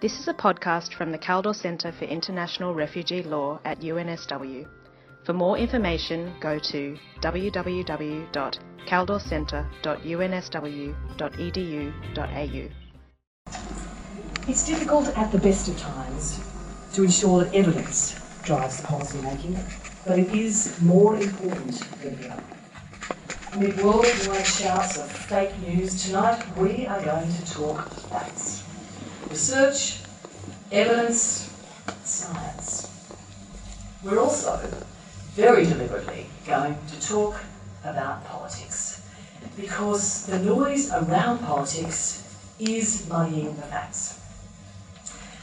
This is a podcast from the Kaldor Centre for International Refugee Law at UNSW. For more information, go to www.kaldorcentre.unsw.edu.au. It's difficult at the best of times to ensure that evidence drives policy making, but it is more important than ever. Amid worldwide shouts of fake news, tonight we are going to talk facts. Research, evidence, science. We're also very deliberately going to talk about politics because the noise around politics is muddying the facts.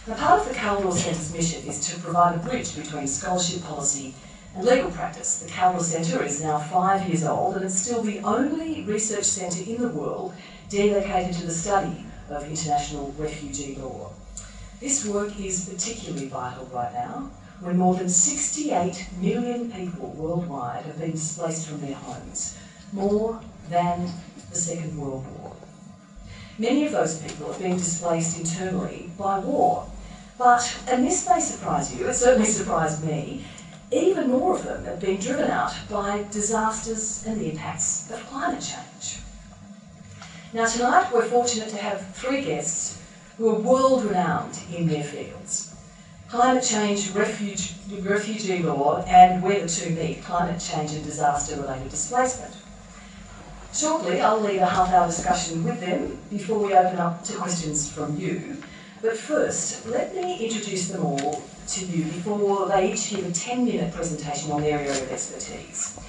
Now, part of the Kaldor Centre's mission is to provide a bridge between scholarship policy and legal practice. The Kaldor Centre is now five years old and it's still the only research centre in the world dedicated to the study of international refugee law. This work is particularly vital right now when more than 68 million people worldwide have been displaced from their homes, more than the Second World War. Many of those people have been displaced internally by war. But, and this may surprise you, it certainly surprised me, even more of them have been driven out by disasters and the impacts of climate change. Now, tonight we're fortunate to have three guests who are world renowned in their fields climate change, refuge, refugee law, and where the two meet climate change and disaster related displacement. Shortly, I'll lead a half hour discussion with them before we open up to questions from you. But first, let me introduce them all to you before they each give a 10 minute presentation on their area of expertise.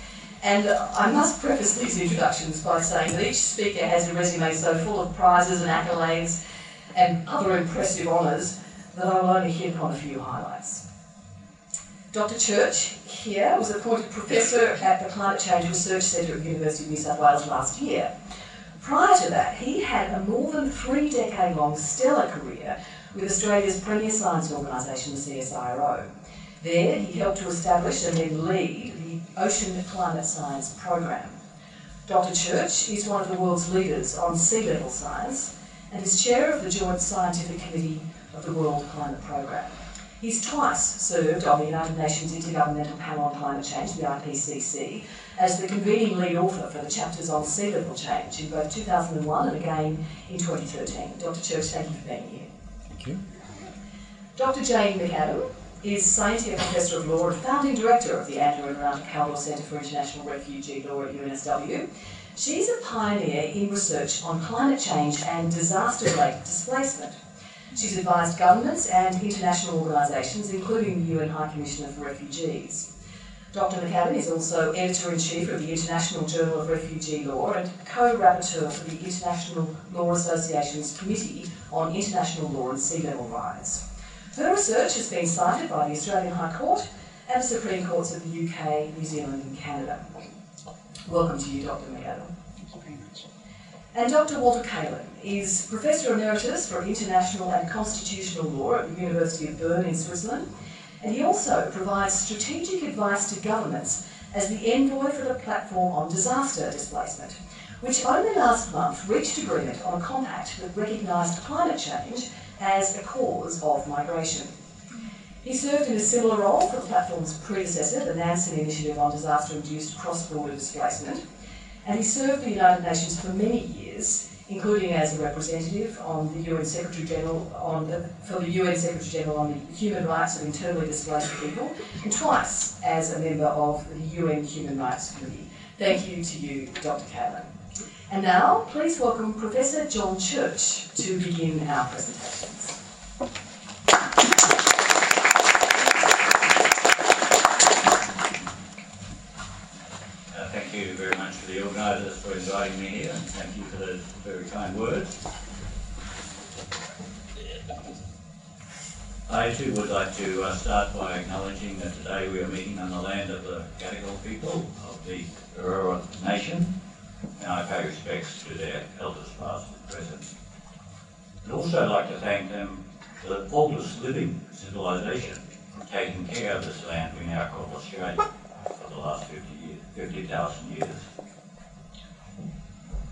And I must preface these introductions by saying that each speaker has a resume so full of prizes and accolades and other impressive honours that I will only hit upon a few highlights. Dr Church here was appointed Professor at the Climate Change Research Centre at the University of New South Wales last year. Prior to that, he had a more than three decade long stellar career with Australia's premier science organisation, the CSIRO. There, he helped to establish and then lead Ocean Climate Science Program. Dr Church is one of the world's leaders on sea level science and is chair of the Joint Scientific Committee of the World Climate Programme. He's twice served on the United Nations Intergovernmental Panel on Climate Change, the IPCC, as the convening lead author for the chapters on sea level change in both 2001 and again in 2013. Dr. Church, thank you for being here. Thank you. Dr. Jane McAdam is Scientia Professor of Law and Founding Director of the Andrew and Renata Kaldor Centre for International Refugee Law at UNSW. She's a pioneer in research on climate change and disaster-related displacement. She's advised governments and international organisations, including the UN High Commissioner for Refugees. Dr McAdam is also Editor-in-Chief of the International Journal of Refugee Law and co-rapporteur for the International Law Association's Committee on International Law and Sea Level Rise. Her research has been cited by the Australian High Court and the Supreme Courts of the UK, New Zealand and Canada. Welcome to you, Dr McAdam. Thank you very much. And Dr. Walter Kaelin is Professor Emeritus for International and Constitutional Law at the University of Bern in Switzerland, and he also provides strategic advice to governments as the envoy for the Platform on Disaster Displacement, which only last month reached agreement on a compact that recognised climate change as a cause of migration. He served in a similar role for the platform's predecessor, the Nansen Initiative on Disaster-Induced Cross-Border Displacement, and he served the United Nations for many years, including as a representative on the UN Secretary General on the, for the UN Secretary General on the human rights of internally displaced people, and twice as a member of the UN Human Rights Committee. Thank you to you, Dr. Kaelin. And now, please welcome Professor John Church to begin our presentations. Uh, thank you very much for the organisers for inviting me here, and thank you for those very kind words. I too would like to uh, start by acknowledging that today we are meeting on the land of the Gadigal people of the Eora Nation, and I pay respects to their elders past and present. I'd also like to thank them for the faultless living civilisation taking care of this land we now call Australia for the last 50 years, 50,000 years.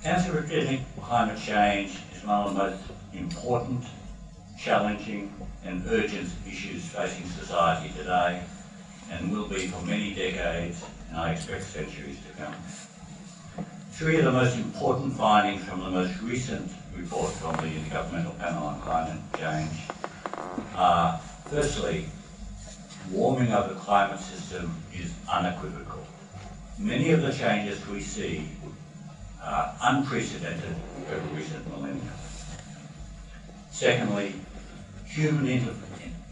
Anthropogenic climate change is one of the most important challenging and urgent issues facing society today and will be for many decades and I expect centuries to come. Three of the most important findings from the most recent report from the Intergovernmental Panel on Climate Change are, firstly, warming of the climate system is unequivocal. Many of the changes we see are unprecedented over recent millennia. Secondly, human inter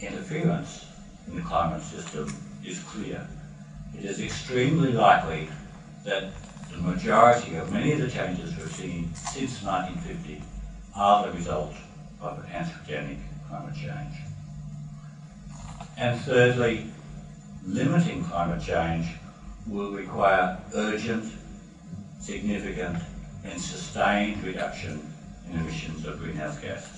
interference in the climate system is clear. It is extremely likely that the majority of many of the changes we've seen since 1950 are the result of anthropogenic climate change. And thirdly, limiting climate change will require urgent, significant and sustained reduction in emissions of greenhouse gases.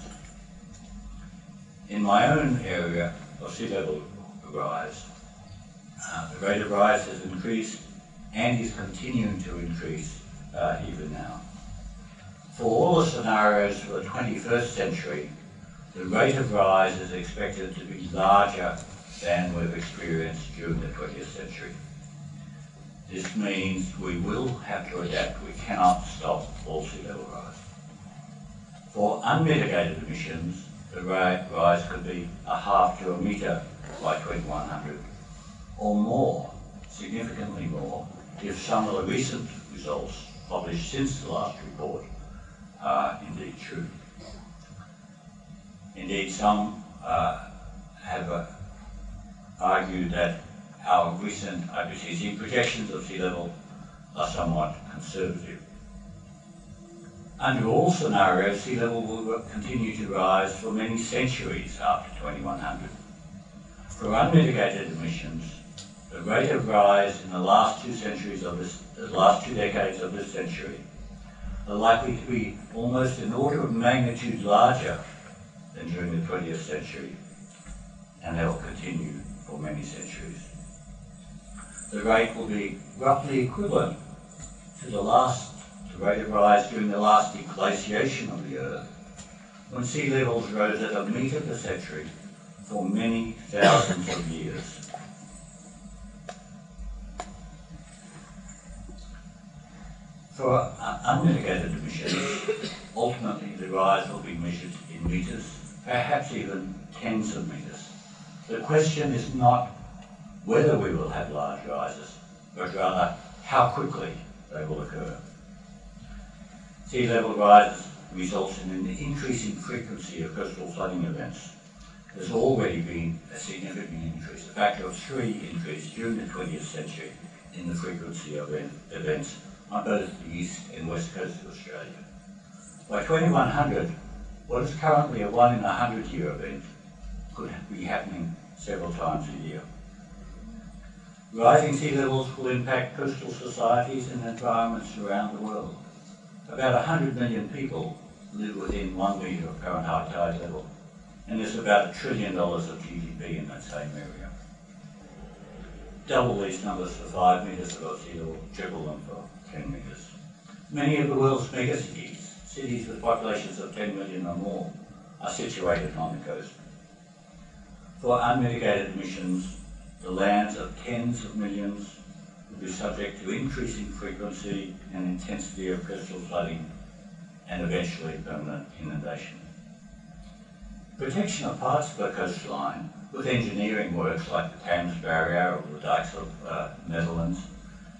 In my own area of sea level rise, uh, the rate of rise has increased and is continuing to increase uh, even now. For all the scenarios for the 21st century, the rate of rise is expected to be larger than we've experienced during the 20th century. This means we will have to adapt. We cannot stop all sea level rise. For unmitigated emissions, the rate rise could be a half to a metre by 2100 or more, significantly more, if some of the recent results published since the last report are indeed true. Indeed, some uh, have uh, argued that our recent IPCC projections of sea level are somewhat conservative. Under all scenarios, sea level will continue to rise for many centuries after 2100. For unmitigated emissions, the rate of rise in the last two centuries of this, the last two decades of this century are likely to be almost an order of magnitude larger than during the 20th century, and they will continue for many centuries. The rate will be roughly equivalent to the last the rate of rise during the last deglaciation of the Earth, when sea levels rose at a metre per century for many thousands of years. For unmitigated emissions, ultimately the rise will be measured in metres, perhaps even tens of metres. The question is not whether we will have large rises, but rather how quickly they will occur. Sea level rise results in an increasing frequency of coastal flooding events. There's already been a significant increase, a factor of three increase during the 20th century in the frequency of events on both the east and west coast of Australia. By 2100, what is currently a one in a hundred year event could be happening several times a year. Rising sea levels will impact coastal societies and environments around the world. About 100 million people live within one metre of current high tide level, and there's about a trillion dollars of GDP in that same area. Double these numbers for 5 metres above sea level, triple them for 10 metres. Many of the world's megacities, cities with populations of 10 million or more, are situated on the coast. For unmitigated emissions, the lands of tens of millions will be subject to increasing frequency and intensity of coastal flooding and eventually permanent inundation. Protection of parts of the coastline with engineering works like the Thames Barrier or the dikes of uh, Netherlands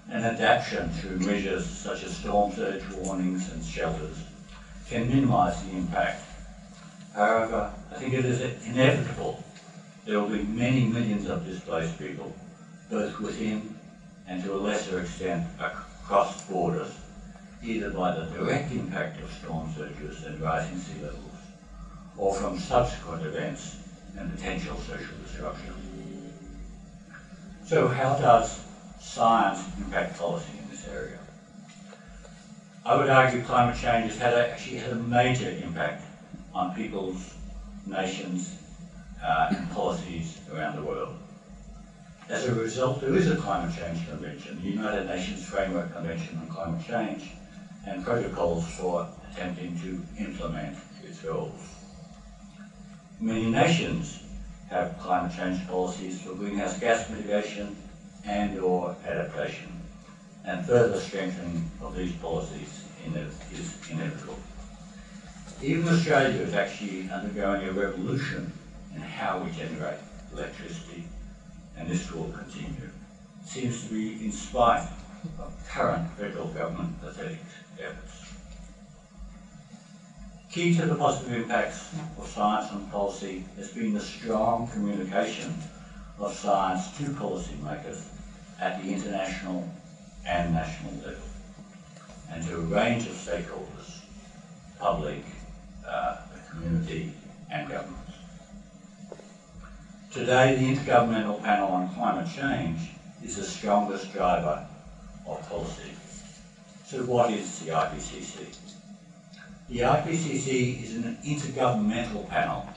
and adaptation through measures such as storm surge warnings and shelters can minimise the impact. However, I think it is inevitable there will be many millions of displaced people, both within and to a lesser extent across borders, either by the direct impact of storm surges and rising sea levels, or from subsequent events and potential social disruption. So how does science impact policy in this area. I would argue climate change has had a, actually had a major impact on people's, nations, uh, and policies around the world. As a result, there is a climate change convention, the United Nations Framework Convention on Climate Change, and protocols for attempting to implement its goals. Many nations have climate change policies for greenhouse gas mitigation and or adaptation, and further strengthening of these policies is inevitable. Even Australia is actually undergoing a revolution in how we generate electricity, and this will continue. It seems to be in spite of current federal government pathetic efforts. Key to the positive impacts of science on policy has been the strong communication of science to policymakers at the international and national level, and to a range of stakeholders, public, uh, the community, and governments. Today, the Intergovernmental Panel on Climate Change is the strongest driver of policy. So what is the IPCC? The IPCC is an intergovernmental panel.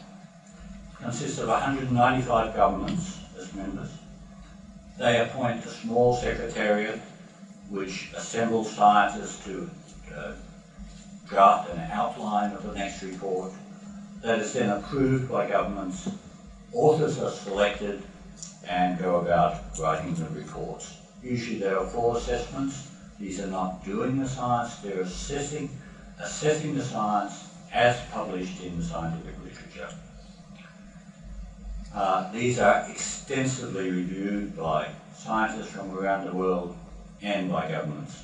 It consists of 195 governments as members. They appoint a small secretariat which assembles scientists to uh, draft an outline of the next report that is then approved by governments. Authors are selected and go about writing the reports. Usually there are four assessments. These are not doing the science, they're assessing assessing the science as published in the scientific literature. Uh, these are extensively reviewed by scientists from around the world and by governments.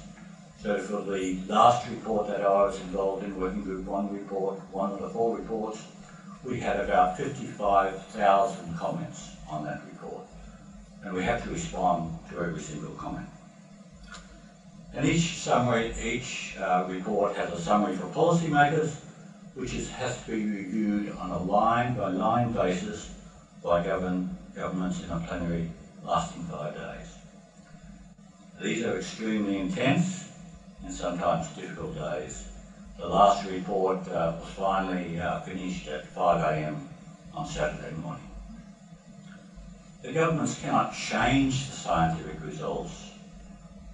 So for the last report that I was involved in, Working Group 1 report, one of the four reports, we had about 55,000 comments on that report. And we have to respond to every single comment. And each summary, each uh, report has a summary for policymakers, which is, has to be reviewed on a line-by-line basis by govern, governments in a plenary lasting five days. These are extremely intense and sometimes difficult days. The last report uh, was finally uh, finished at 5 a.m. on Saturday morning. The governments cannot change the scientific results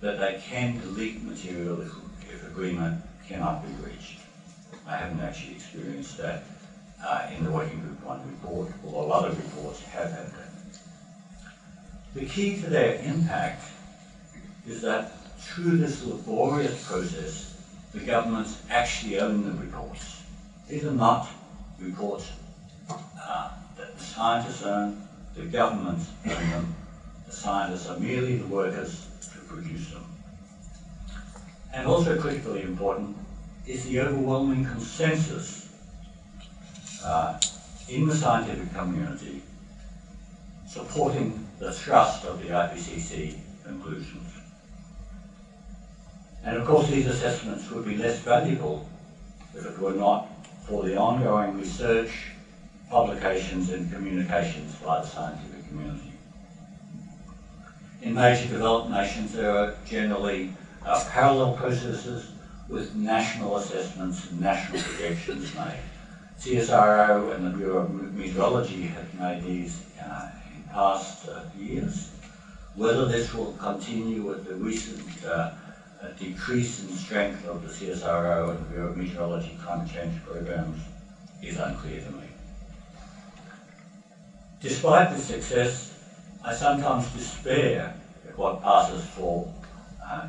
but they can delete material if, if agreement cannot be reached. I haven't actually experienced that uh, in the Working Group 1 report, although other reports have had that. The key to their impact is that through this laborious process, the governments actually own the reports. These are not reports uh, that the scientists own, the governments own them. The scientists are merely the workers who produce them. And also critically important is the overwhelming consensus uh, in the scientific community supporting the thrust of the IPCC conclusions. And of course these assessments would be less valuable if it were not for the ongoing research, publications and communications by the scientific community. In major developed nations, there are generally uh, parallel processes with national assessments and national projections made. CSIRO and the Bureau of Meteorology have made these uh, in past uh, years. Whether this will continue with the recent uh, decrease in strength of the CSIRO and the Bureau of Meteorology climate change programs is unclear to me. Despite this success, I sometimes despair at what passes for uh,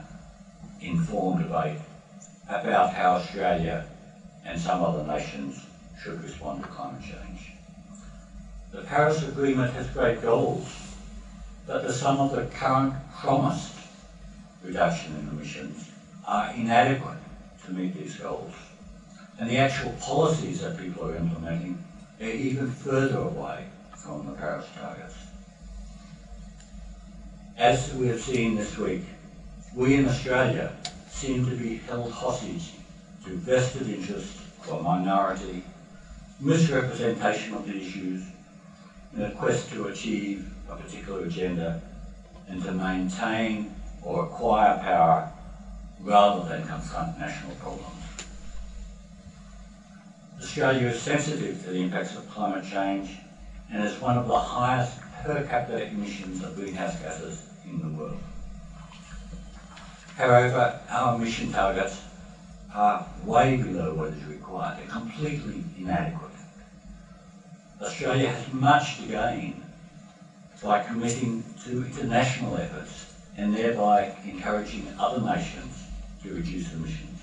informed debate about how Australia and some other nations should respond to climate change. The Paris Agreement has great goals, but the sum of the current promised reduction in emissions are inadequate to meet these goals. And the actual policies that people are implementing are even further away from the Paris targets. As we have seen this week, we in Australia seem to be held hostage to vested interests of a minority, misrepresentation of the issues, in a quest to achieve a particular agenda and to maintain or acquire power rather than confront national problems. Australia is sensitive to the impacts of climate change and is one of the highest per capita emissions of greenhouse gases in the world. However, our emission targets are way below what is required. They're completely inadequate. Australia has much to gain by committing to international efforts and thereby encouraging other nations to reduce emissions.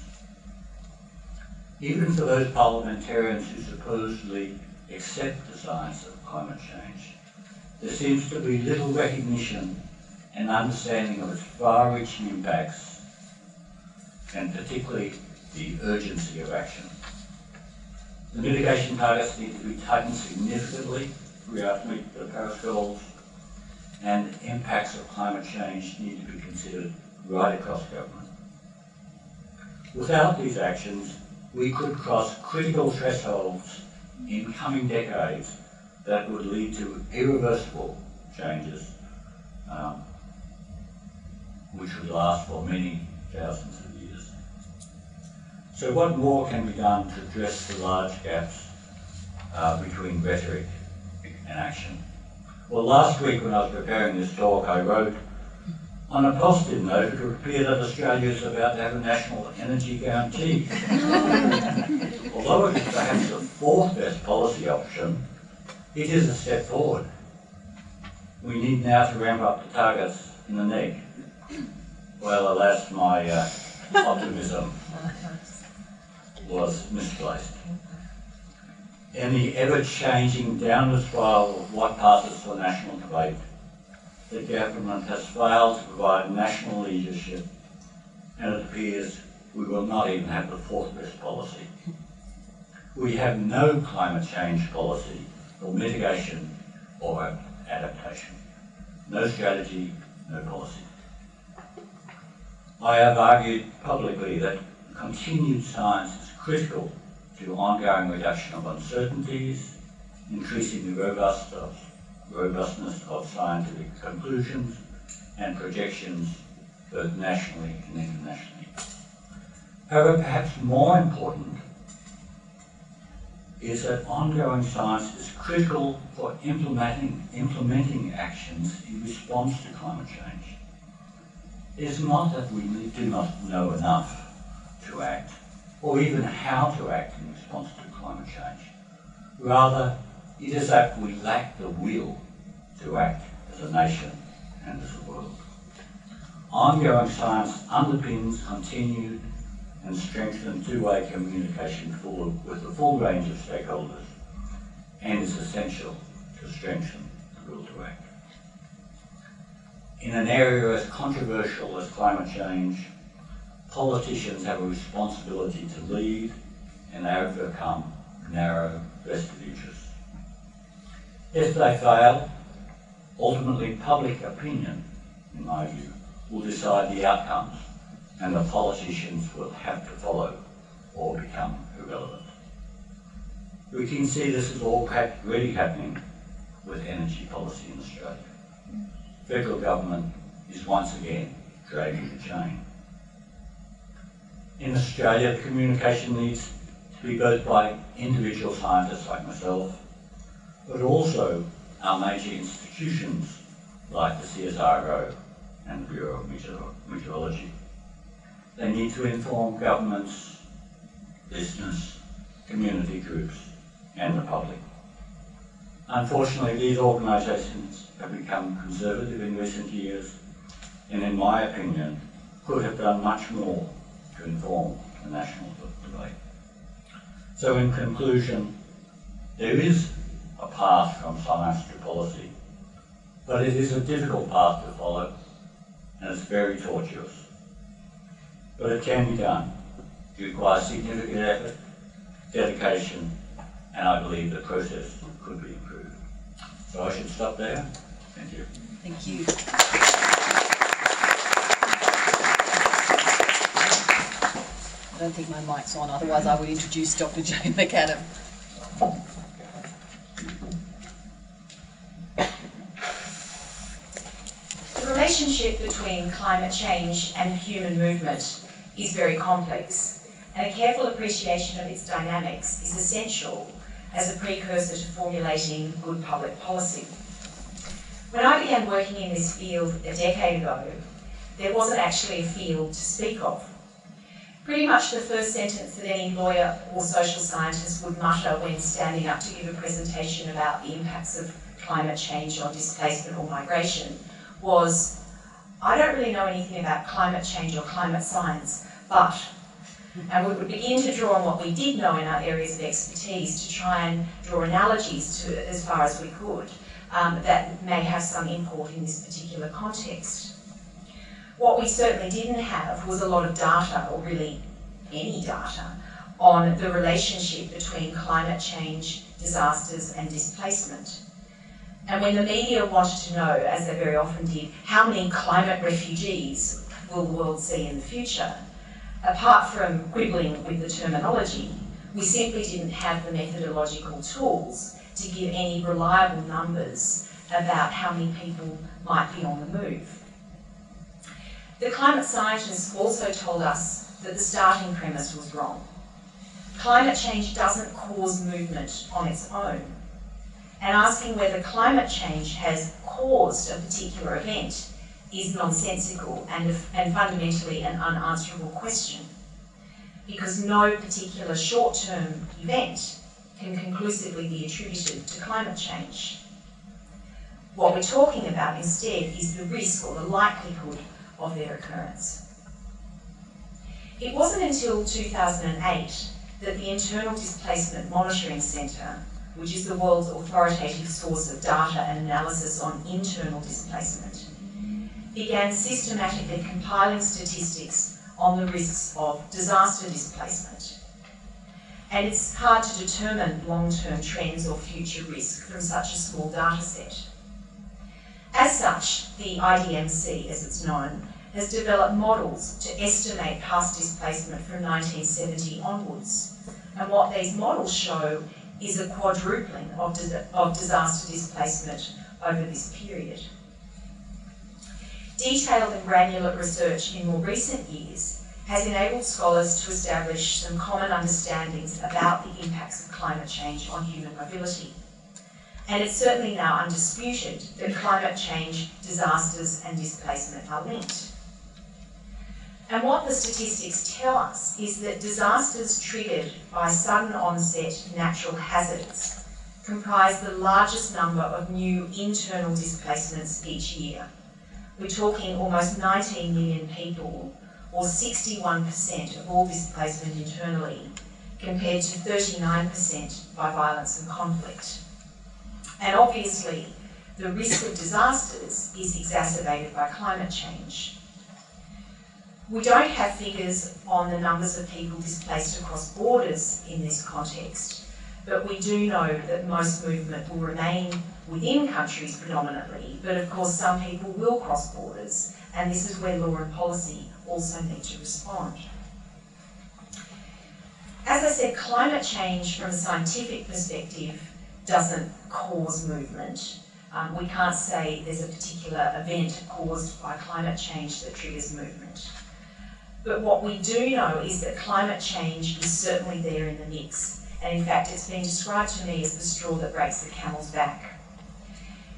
Even for those parliamentarians who supposedly accept the science of climate change, there seems to be little recognition and understanding of its far-reaching impacts and particularly the urgency of action. The mitigation targets need to be tightened significantly throughout to meet the Paris goals and impacts of climate change need to be considered right across government. Without these actions, we could cross critical thresholds in coming decades that would lead to irreversible changes, um, which would last for many thousands of years. So what more can be done to address the large gaps uh, between rhetoric and action? Well, last week when I was preparing this talk, I wrote, on a positive note, it would appear that Australia is about to have a national energy guarantee. Although it is perhaps the fourth best policy option, it is a step forward. We need now to ramp up the targets in the NEG. Well, alas, my uh, optimism was misplaced in the ever-changing downward spiral of what passes for national debate. The government has failed to provide national leadership and it appears we will not even have the fourth best policy. We have no climate change policy or mitigation or adaptation. No strategy, no policy. I have argued publicly that continued science critical to ongoing reduction of uncertainties, increasing the robustness of scientific conclusions and projections both nationally and internationally. However, perhaps more important is that ongoing science is critical for implementing, implementing actions in response to climate change. It is not that we do not know enough to act, or even how to act in response to climate change. Rather, it is that we lack the will to act as a nation and as a world. Ongoing science underpins continued and strengthened two-way communication with a full range of stakeholders and is essential to strengthen the will to act. In an area as controversial as climate change, politicians have a responsibility to lead and overcome narrow vested interests. If they fail, ultimately public opinion, in my view, will decide the outcomes and the politicians will have to follow or become irrelevant. We can see this is all already happening with energy policy in Australia. Federal government is once again dragging the chain. In Australia, the communication needs to be both by individual scientists like myself, but also our major institutions like the CSIRO and the Bureau of Meteorology. They need to inform governments, business, community groups, and the public. Unfortunately, these organisations have become conservative in recent years, and in my opinion, could have done much more to inform the national debate. So in conclusion, there is a path from science to policy, but it is a difficult path to follow, and it's very tortuous. But it can be done. It requires significant effort, dedication, and I believe the process could be improved. So I should stop there. Thank you. Thank you. I don't think my mic's on, otherwise I would introduce Dr. Jane McAdam. The relationship between climate change and human movement is very complex, and a careful appreciation of its dynamics is essential as a precursor to formulating good public policy. When I began working in this field a decade ago, there wasn't actually a field to speak of Pretty much the first sentence that any lawyer or social scientist would mutter when standing up to give a presentation about the impacts of climate change on displacement or migration was, I don't really know anything about climate change or climate science, but, and we would begin to draw on what we did know in our areas of expertise to try and draw analogies to as far as we could um, that may have some import in this particular context. What we certainly didn't have was a lot of data, or really any data, on the relationship between climate change, disasters and displacement. And when the media wanted to know, as they very often did, how many climate refugees will the world see in the future, apart from quibbling with the terminology, we simply didn't have the methodological tools to give any reliable numbers about how many people might be on the move. The climate scientists also told us that the starting premise was wrong. Climate change doesn't cause movement on its own. And asking whether climate change has caused a particular event is nonsensical and, and fundamentally an unanswerable question. Because no particular short term event can conclusively be attributed to climate change. What we're talking about instead is the risk or the likelihood of their occurrence. It wasn't until 2008 that the Internal Displacement Monitoring Centre, which is the world's authoritative source of data and analysis on internal displacement, began systematically compiling statistics on the risks of disaster displacement. And it's hard to determine long-term trends or future risk from such a small data set. As such, the IDMC, as it's known, has developed models to estimate past displacement from 1970 onwards. And what these models show is a quadrupling of, of disaster displacement over this period. Detailed and granular research in more recent years has enabled scholars to establish some common understandings about the impacts of climate change on human mobility. And it's certainly now undisputed that climate change, disasters and displacement are linked. And what the statistics tell us is that disasters triggered by sudden onset natural hazards comprise the largest number of new internal displacements each year. We're talking almost 19 million people, or 61% of all displacement internally, compared to 39% by violence and conflict. And obviously, the risk of disasters is exacerbated by climate change. We don't have figures on the numbers of people displaced across borders in this context, but we do know that most movement will remain within countries predominantly, but of course some people will cross borders, and this is where law and policy also need to respond. As I said, climate change from a scientific perspective doesn't cause movement. Um, we can't say there's a particular event caused by climate change that triggers movement. But what we do know is that climate change is certainly there in the mix. And in fact, it's been described to me as the straw that breaks the camel's back.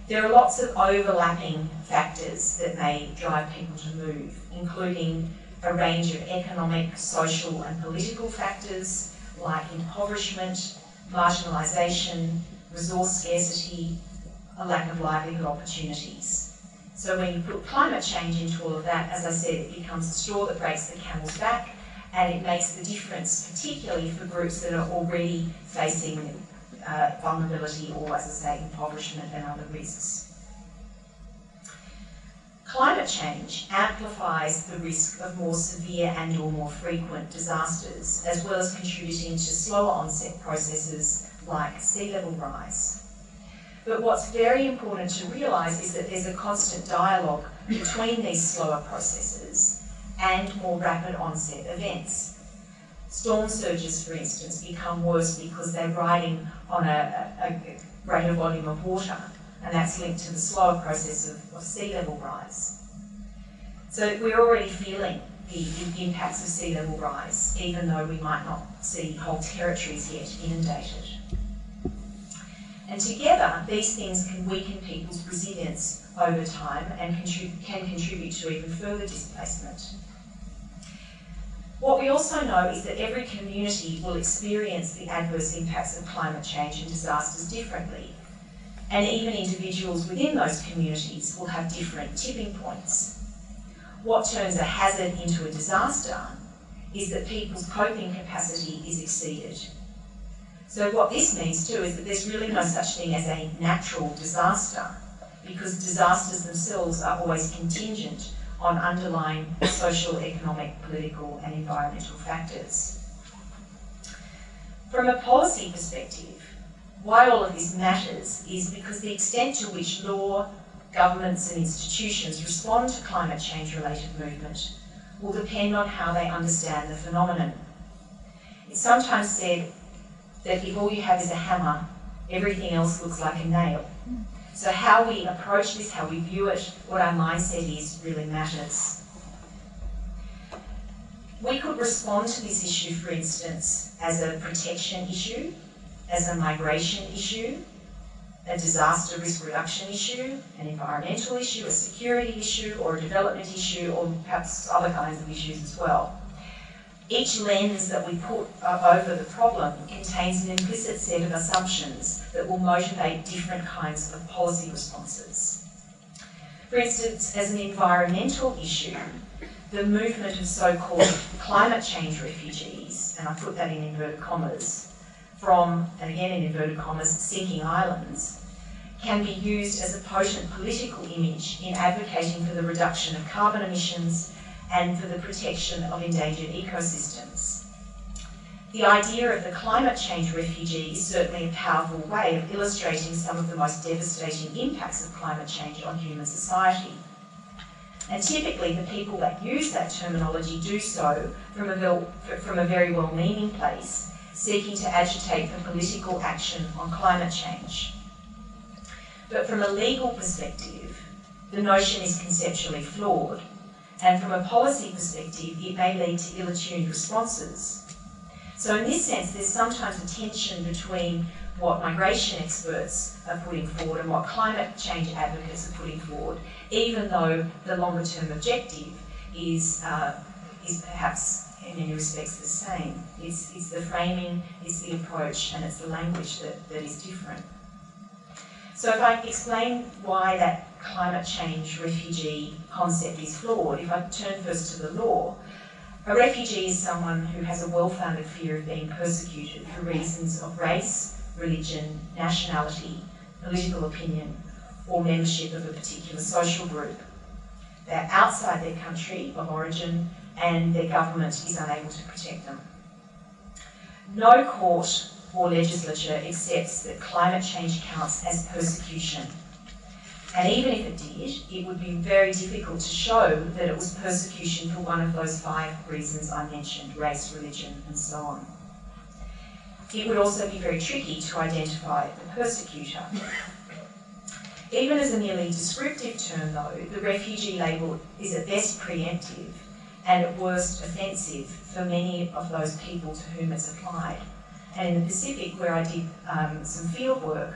There are lots of overlapping factors that may drive people to move, including a range of economic, social, and political factors like impoverishment, marginalisation, resource scarcity, a lack of livelihood opportunities. So when you put climate change into all of that, as I said, it becomes a straw that breaks the camel's back and it makes the difference, particularly for groups that are already facing uh, vulnerability or, as I say, impoverishment and other risks. Climate change amplifies the risk of more severe and or more frequent disasters, as well as contributing to slower onset processes like sea level rise. But what's very important to realise is that there's a constant dialogue between these slower processes and more rapid onset events. Storm surges, for instance, become worse because they're riding on a, a, a greater volume of water, and that's linked to the slower process of, of sea level rise. So we're already feeling the, the impacts of sea level rise, even though we might not see whole territories yet inundated. And together, these things can weaken people's resilience over time and can contribute to even further displacement. What we also know is that every community will experience the adverse impacts of climate change and disasters differently. And even individuals within those communities will have different tipping points. What turns a hazard into a disaster is that people's coping capacity is exceeded. So what this means too is that there's really no such thing as a natural disaster because disasters themselves are always contingent on underlying social, economic, political and environmental factors. From a policy perspective, why all of this matters is because the extent to which law, governments and institutions respond to climate change related movement will depend on how they understand the phenomenon. It's sometimes said that if all you have is a hammer, everything else looks like a nail. So how we approach this, how we view it, what our mindset is really matters. We could respond to this issue, for instance, as a protection issue, as a migration issue, a disaster risk reduction issue, an environmental issue, a security issue, or a development issue, or perhaps other kinds of issues as well. Each lens that we put uh, over the problem contains an implicit set of assumptions that will motivate different kinds of policy responses. For instance, as an environmental issue, the movement of so-called climate change refugees, and I put that in inverted commas, from, and again in inverted commas, sinking islands, can be used as a potent political image in advocating for the reduction of carbon emissions and for the protection of endangered ecosystems. The idea of the climate change refugee is certainly a powerful way of illustrating some of the most devastating impacts of climate change on human society. And typically, the people that use that terminology do so from a, from a very well meaning place seeking to agitate for political action on climate change. But from a legal perspective, the notion is conceptually flawed, and from a policy perspective, it may lead to ill-attuned responses. So in this sense, there's sometimes a tension between what migration experts are putting forward and what climate change advocates are putting forward, even though the longer term objective is, uh, is perhaps in many respects the same. It's, it's the framing, it's the approach, and it's the language that, that is different. So if I explain why that climate change refugee concept is flawed, if I turn first to the law, a refugee is someone who has a well-founded fear of being persecuted for reasons of race, religion, nationality, political opinion, or membership of a particular social group. They're outside their country of origin and their government is unable to protect them. No court or legislature accepts that climate change counts as persecution. And even if it did, it would be very difficult to show that it was persecution for one of those five reasons I mentioned race, religion, and so on. It would also be very tricky to identify the persecutor. Even as a merely descriptive term, though, the refugee label is at best preemptive and at worst offensive for many of those people to whom it's applied. And in the Pacific, where I did um, some field work,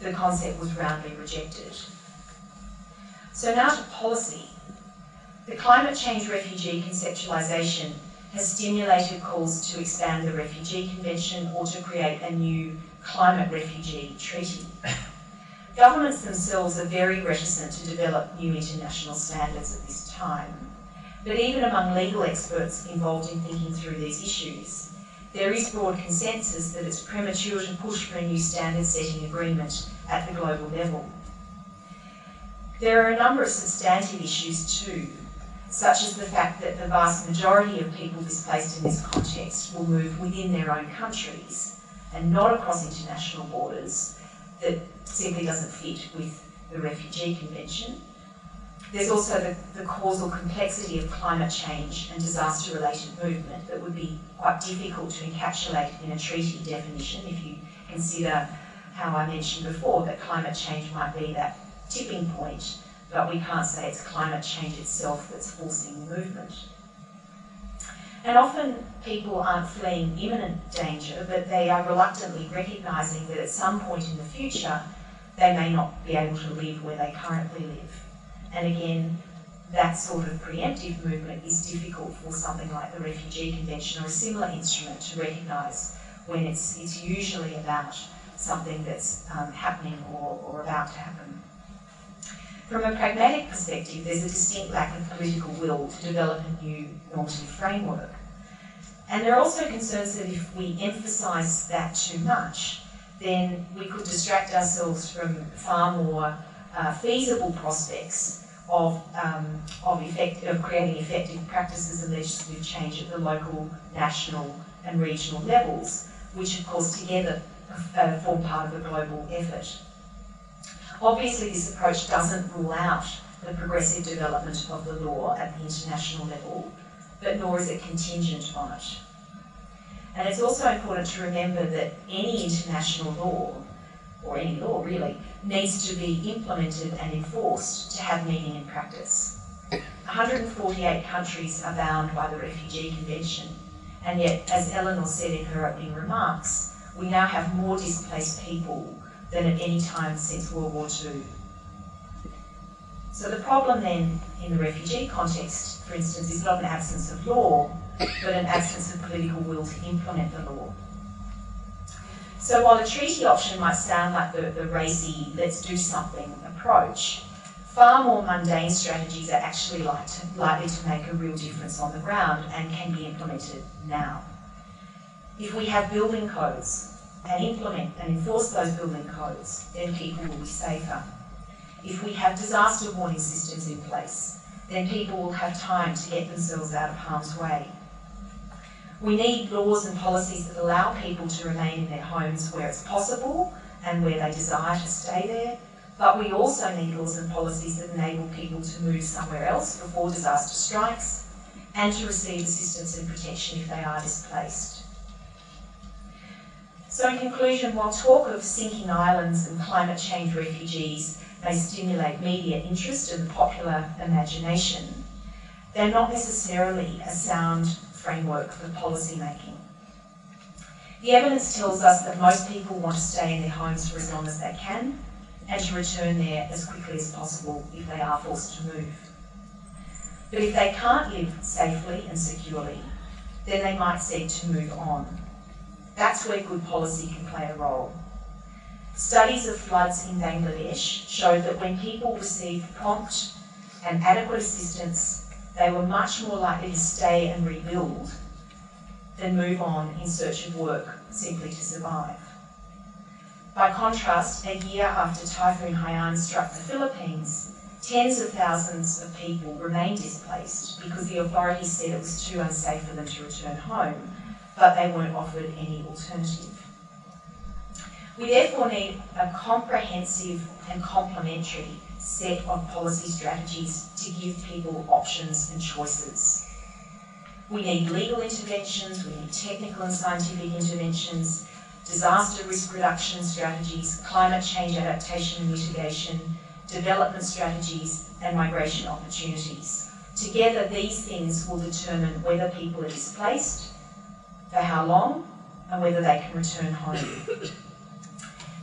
the concept was roundly rejected. So now to policy. The climate change refugee conceptualisation has stimulated calls to expand the Refugee Convention or to create a new climate refugee treaty. Governments themselves are very reticent to develop new international standards at this time. But even among legal experts involved in thinking through these issues, there is broad consensus that it's premature to push for a new standard setting agreement at the global level. There are a number of substantive issues too, such as the fact that the vast majority of people displaced in this context will move within their own countries and not across international borders that simply doesn't fit with the Refugee Convention. There's also the, the causal complexity of climate change and disaster related movement that would be quite difficult to encapsulate in a treaty definition if you consider how I mentioned before that climate change might be that tipping point, but we can't say it's climate change itself that's forcing movement. And often people aren't fleeing imminent danger, but they are reluctantly recognising that at some point in the future they may not be able to live where they currently live. And again, that sort of preemptive movement is difficult for something like the Refugee Convention or a similar instrument to recognise when it's, it's usually about something that's um, happening or, or about to happen. From a pragmatic perspective, there's a distinct lack of political will to develop a new normative framework. And there are also concerns that if we emphasise that too much, then we could distract ourselves from far more uh, feasible prospects of, um, of, effect, of creating effective practices and legislative change at the local, national and regional levels, which of course together uh, form part of a global effort. Obviously this approach doesn't rule out the progressive development of the law at the international level, but nor is it contingent on it. And it's also important to remember that any international law, or any law really, needs to be implemented and enforced to have meaning in practice. 148 countries are bound by the Refugee Convention, and yet, as Eleanor said in her opening remarks, we now have more displaced people than at any time since World War II. So the problem then in the refugee context, for instance, is not an absence of law, but an absence of political will to implement the law. So while a treaty option might sound like the, the racy, let's do something approach, far more mundane strategies are actually like to, likely to make a real difference on the ground and can be implemented now. If we have building codes and implement and enforce those building codes, then people will be safer. If we have disaster warning systems in place, then people will have time to get themselves out of harm's way. We need laws and policies that allow people to remain in their homes where it's possible and where they desire to stay there, but we also need laws and policies that enable people to move somewhere else before disaster strikes and to receive assistance and protection if they are displaced. So in conclusion, while talk of sinking islands and climate change refugees may stimulate media interest and the popular imagination, they're not necessarily a sound framework for policy making. The evidence tells us that most people want to stay in their homes for as long as they can and to return there as quickly as possible if they are forced to move. But if they can't live safely and securely, then they might seek to move on. That's where good policy can play a role. Studies of floods in Bangladesh showed that when people received prompt and adequate assistance they were much more likely to stay and rebuild than move on in search of work simply to survive. By contrast, a year after Typhoon Haiyan struck the Philippines, tens of thousands of people remained displaced because the authorities said it was too unsafe for them to return home, but they weren't offered any alternative. We therefore need a comprehensive and complementary set of policy strategies to give people options and choices. We need legal interventions, we need technical and scientific interventions, disaster risk reduction strategies, climate change adaptation and mitigation, development strategies, and migration opportunities. Together, these things will determine whether people are displaced, for how long, and whether they can return home.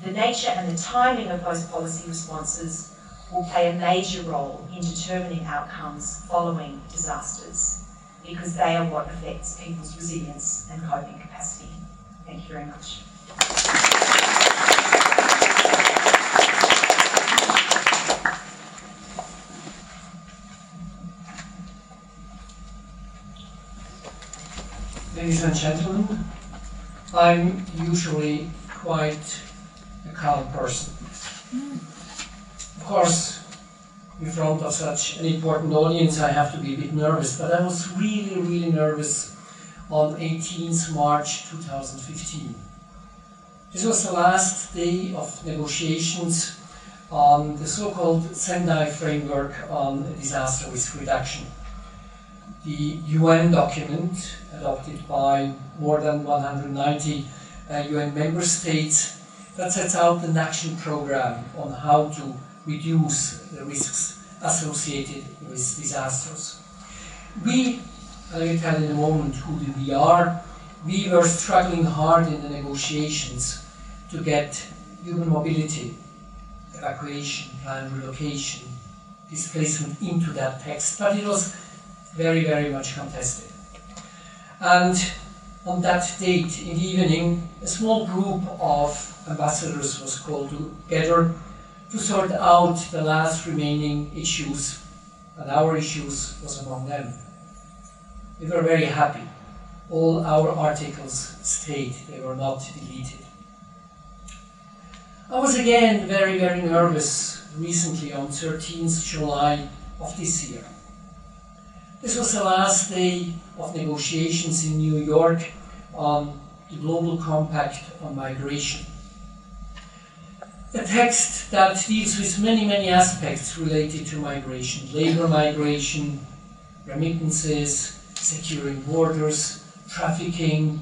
the nature and the timing of those policy responses will play a major role in determining outcomes following disasters because they are what affects people's resilience and coping capacity. Thank you very much. Ladies and gentlemen, I'm usually quite a calm person Of course, in front of such an important audience, I have to be a bit nervous, but I was really, really nervous on 18th March 2015. This was the last day of negotiations on the so-called Sendai framework on disaster risk reduction. The UN document, adopted by more than 190 uh, UN member states, that sets out an action program on how to reduce the risks associated with disasters. We, I will tell in a moment who we are, we were struggling hard in the negotiations to get human mobility, evacuation, planned relocation, displacement into that text, but it was very, very much contested. And on that date in the evening, a small group of ambassadors was called together to sort out the last remaining issues, and our issues was among them. We were very happy. All our articles stayed, they were not deleted. I was again very, very nervous recently on 13th July of this year. This was the last day of negotiations in New York on the Global Compact on Migration. A text that deals with many, many aspects related to migration labor migration, remittances, securing borders, trafficking.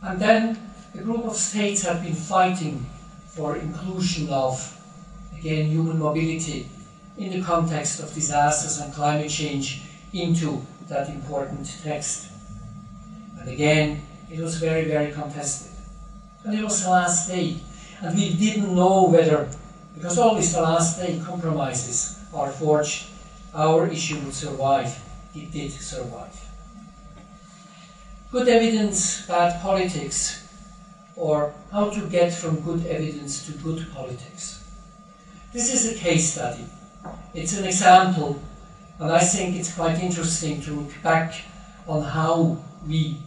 And then a group of states have been fighting for inclusion of, again, human mobility in the context of disasters and climate change into that important text. And again, it was very, very contested. And it was the last day. And we didn't know whether, because always the last day compromises are forged, our issue would survive. It did survive. Good evidence, bad politics, or how to get from good evidence to good politics. This is a case study. It's an example and I think it's quite interesting to look back on how we,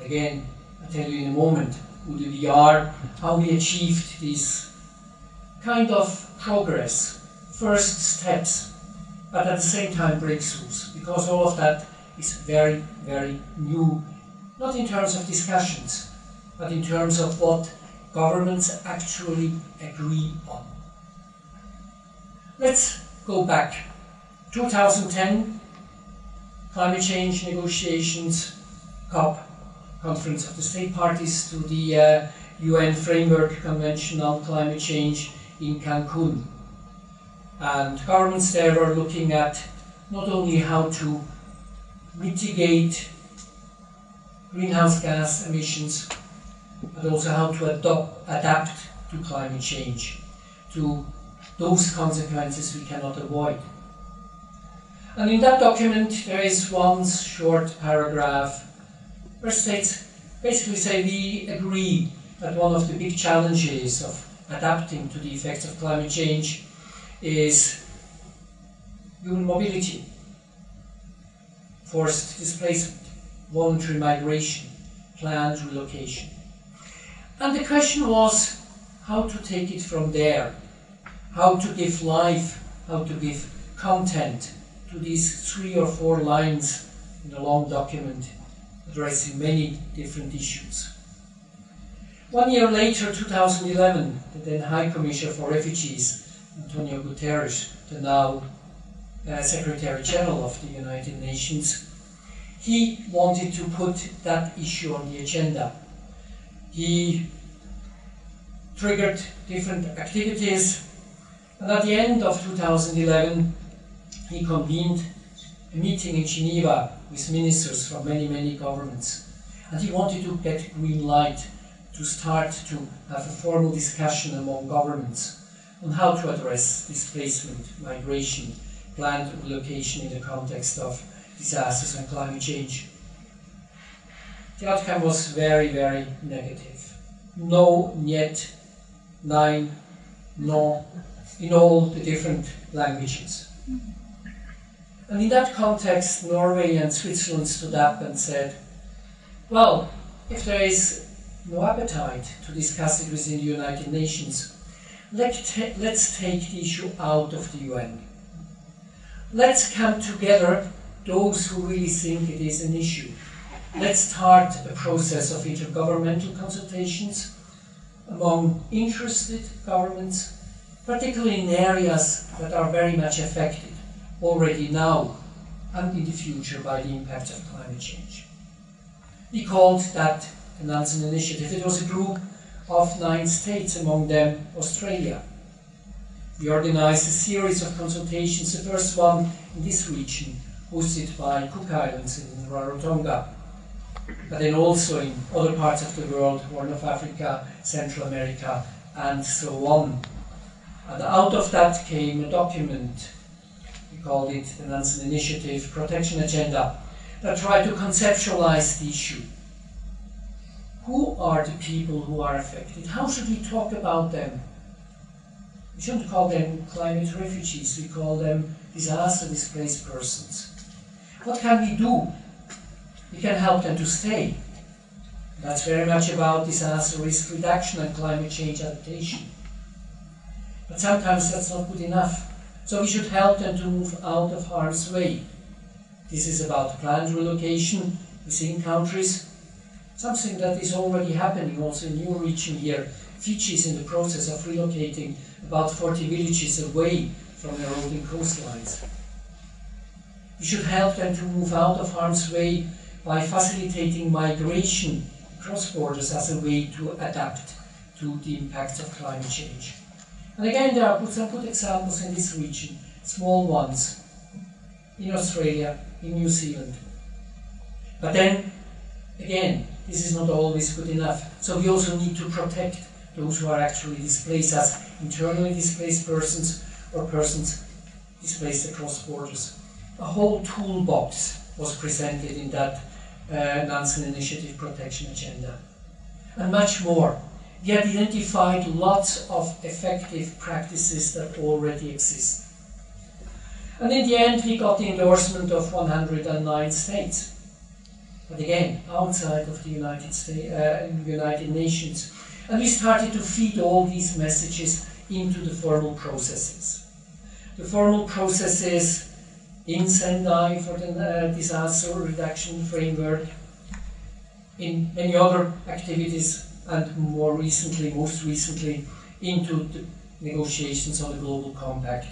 again, I'll tell you in a moment who we are, how we achieved this kind of progress, first steps, but at the same time breakthroughs, because all of that is very, very new, not in terms of discussions, but in terms of what governments actually agree on. Let's go back 2010, climate change negotiations, COP, Conference of the State Parties to the uh, UN Framework Convention on Climate Change in Cancun. And governments there are looking at not only how to mitigate greenhouse gas emissions, but also how to adopt, adapt to climate change, to those consequences we cannot avoid. And in that document, there is one short paragraph where states basically say we agree that one of the big challenges of adapting to the effects of climate change is human mobility, forced displacement, voluntary migration, planned relocation. And the question was how to take it from there, how to give life, how to give content to these three or four lines in a long document addressing many different issues. One year later, 2011, the then High Commissioner for Refugees, Antonio Guterres, the now uh, Secretary General of the United Nations, he wanted to put that issue on the agenda. He triggered different activities, and at the end of 2011, he convened a meeting in Geneva with ministers from many, many governments. And he wanted to get green light to start to have a formal discussion among governments on how to address displacement, migration, planned relocation in the context of disasters and climate change. The outcome was very, very negative. No, yet, nein, no, in all the different languages. And in that context, Norway and Switzerland stood up and said, well, if there is no appetite to discuss it within the United Nations, let let's take the issue out of the UN. Let's come together, those who really think it is an issue. Let's start a process of intergovernmental consultations among interested governments, particularly in areas that are very much affected already now and in the future by the impact of climate change. We called that the Nansen Initiative. It was a group of nine states, among them Australia. We organized a series of consultations, the first one in this region, hosted by Cook Islands in Rarotonga, but then also in other parts of the world, Horn of Africa, Central America, and so on. And out of that came a document called it the Nansen Initiative Protection Agenda, that tried to conceptualize the issue. Who are the people who are affected? How should we talk about them? We shouldn't call them climate refugees, we call them disaster displaced persons. What can we do? We can help them to stay. That's very much about disaster risk reduction and climate change adaptation. But sometimes that's not good enough. So we should help them to move out of harm's way. This is about planned relocation within countries, something that is already happening also in your region here. Fiji is in the process of relocating about 40 villages away from eroding coastlines. We should help them to move out of harm's way by facilitating migration across borders as a way to adapt to the impacts of climate change. And again, there are some good examples in this region, small ones, in Australia, in New Zealand. But then, again, this is not always good enough. So we also need to protect those who are actually displaced as internally displaced persons or persons displaced across borders. A whole toolbox was presented in that uh, Nansen Initiative Protection Agenda. And much more. We identified lots of effective practices that already exist. And in the end, we got the endorsement of 109 states. But again, outside of the United, States, uh, United Nations. And we started to feed all these messages into the formal processes. The formal processes in Sendai for the uh, disaster reduction framework, in many other activities, and more recently, most recently, into the negotiations on the Global Compact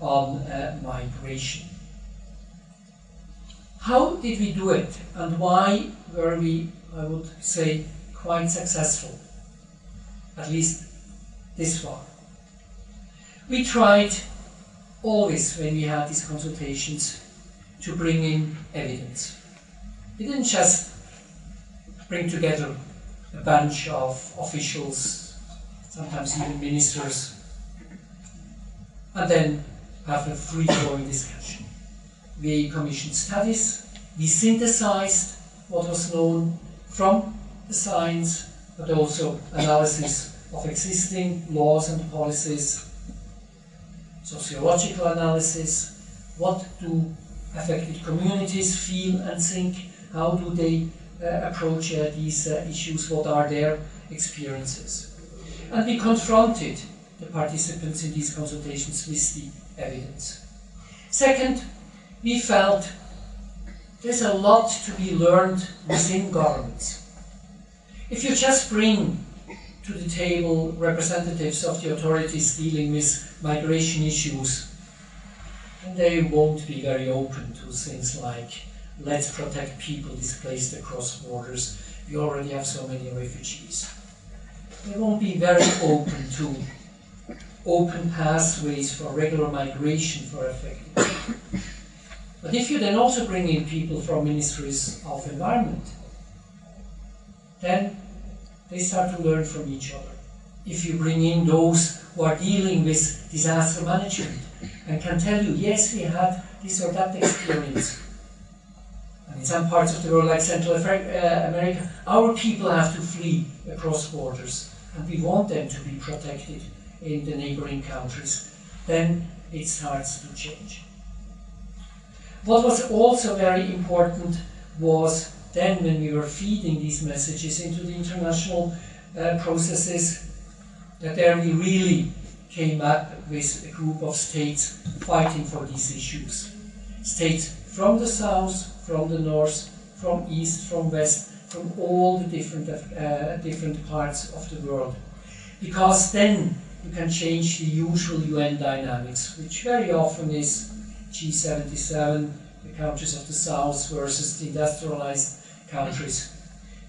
on uh, migration. How did we do it, and why were we, I would say, quite successful, at least this far? We tried always, when we had these consultations, to bring in evidence. We didn't just bring together bunch of officials, sometimes even ministers, and then have a free flowing discussion. We commissioned studies, we synthesized what was known from the science, but also analysis of existing laws and policies, sociological analysis, what do affected communities feel and think, how do they approach uh, these uh, issues, what are their experiences. And we confronted the participants in these consultations with the evidence. Second, we felt there's a lot to be learned within governments. If you just bring to the table representatives of the authorities dealing with migration issues, they won't be very open to things like let's protect people displaced across borders. We already have so many refugees. They won't be very open to open pathways for regular migration for affected. But if you then also bring in people from ministries of environment, then they start to learn from each other. If you bring in those who are dealing with disaster management and can tell you, yes, we had this or that experience. In some parts of the world, like Central uh, America, our people have to flee across borders, and we want them to be protected in the neighboring countries. Then it starts to change. What was also very important was then when we were feeding these messages into the international uh, processes, that there we really came up with a group of states fighting for these issues. States from the south, from the north, from east, from west, from all the different, uh, different parts of the world. Because then you can change the usual UN dynamics, which very often is G77, the countries of the south versus the industrialized countries.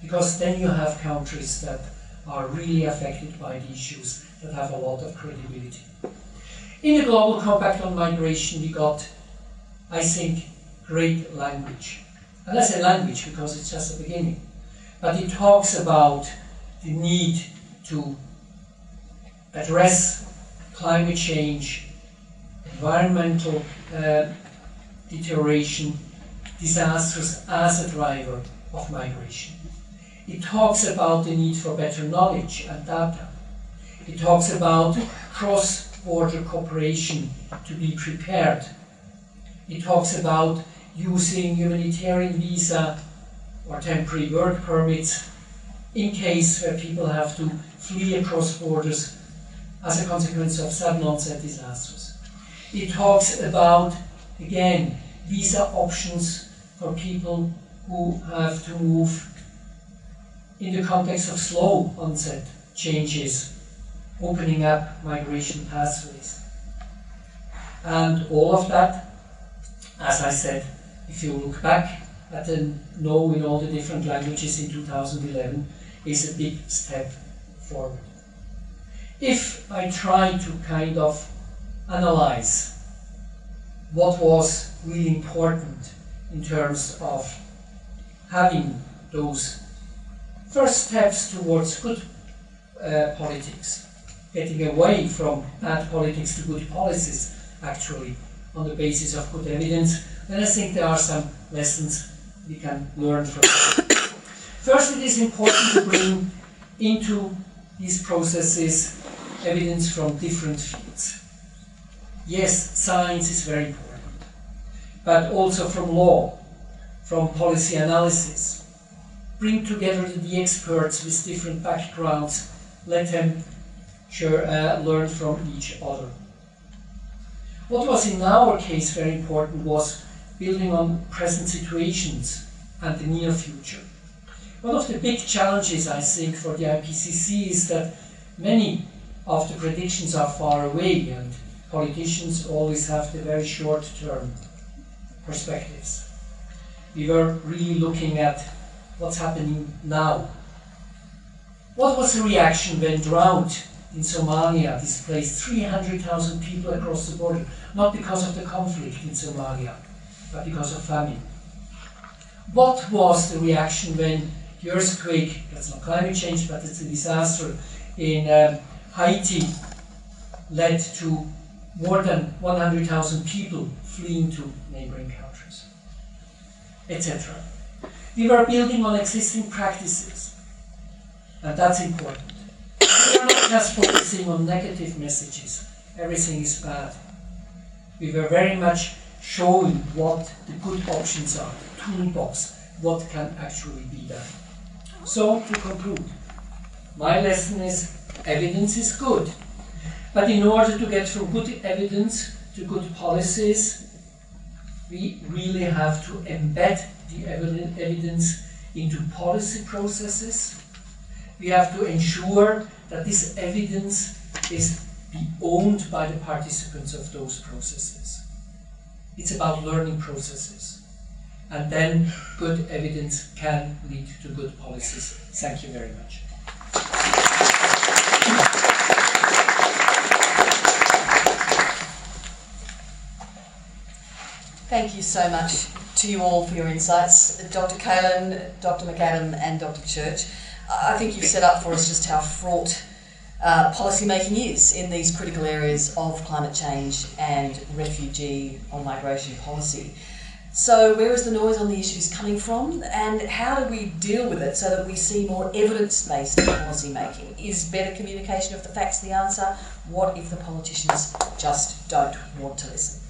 Because then you have countries that are really affected by the issues that have a lot of credibility. In the Global Compact on Migration, we got, I think, great language. And I say language because it's just the beginning. But it talks about the need to address climate change, environmental uh, deterioration, disasters as a driver of migration. It talks about the need for better knowledge and data. It talks about cross border cooperation to be prepared. It talks about using humanitarian visa or temporary work permits in case where people have to flee across borders as a consequence of sudden onset disasters. It talks about, again, visa options for people who have to move in the context of slow onset changes, opening up migration pathways. And all of that, as I said, if you look back at the no in all the different languages in 2011, is a big step forward. If I try to kind of analyze what was really important in terms of having those first steps towards good uh, politics, getting away from bad politics to good policies, actually, on the basis of good evidence, then I think there are some lessons we can learn from it. First, it is important to bring into these processes evidence from different fields. Yes, science is very important, but also from law, from policy analysis. Bring together the experts with different backgrounds, let them share, uh, learn from each other. What was in our case very important was building on present situations and the near future. One of the big challenges, I think, for the IPCC is that many of the predictions are far away, and politicians always have the very short term perspectives. We were really looking at what's happening now. What was the reaction when drought in Somalia displaced 300,000 people across the border, not because of the conflict in Somalia, but because of famine? What was the reaction when the earthquake, that's not climate change, but it's a disaster in um, Haiti, led to more than 100,000 people fleeing to neighboring countries, etc. We were building on existing practices, and that's important. We are not just focusing on negative messages, everything is bad. We were very much showing what the good options are, toolbox, what can actually be done. So, to conclude, my lesson is evidence is good. But in order to get from good evidence to good policies, we really have to embed the evidence into policy processes. We have to ensure that this evidence is be owned by the participants of those processes. It's about learning processes and then good evidence can lead to good policies. Thank you very much. Thank you so much to you all for your insights, Dr. Kälin, Dr. McAdam, and Dr. Church. I think you've set up for us just how fraught uh, policy making is in these critical areas of climate change and refugee or migration policy. So, where is the noise on the issues coming from, and how do we deal with it so that we see more evidence based policy making? Is better communication of the facts the answer? What if the politicians just don't want to listen?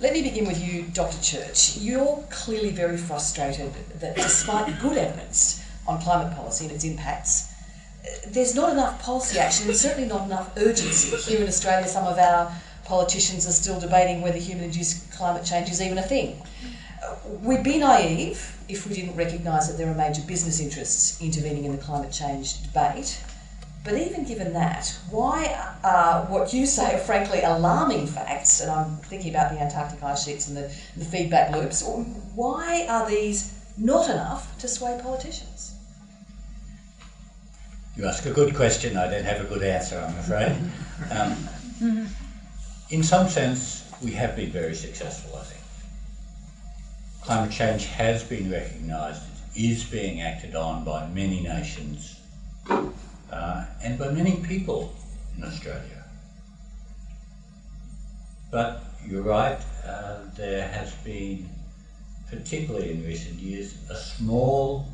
Let me begin with you, Dr. Church. You're clearly very frustrated that despite good evidence on climate policy and its impacts, there's not enough policy action and certainly not enough urgency. Here in Australia, some of our politicians are still debating whether human induced climate change is even a thing. Uh, we'd be naive if we didn't recognise that there are major business interests intervening in the climate change debate. But even given that, why are what you say are frankly alarming facts, and I'm thinking about the Antarctic ice sheets and the, the feedback loops, why are these not enough to sway politicians? You ask a good question, I don't have a good answer, I'm afraid. Um, in some sense, we have been very successful, I think climate change has been recognised, is being acted on by many nations uh, and by many people in Australia. but you're right, uh, there has been, particularly in recent years, a small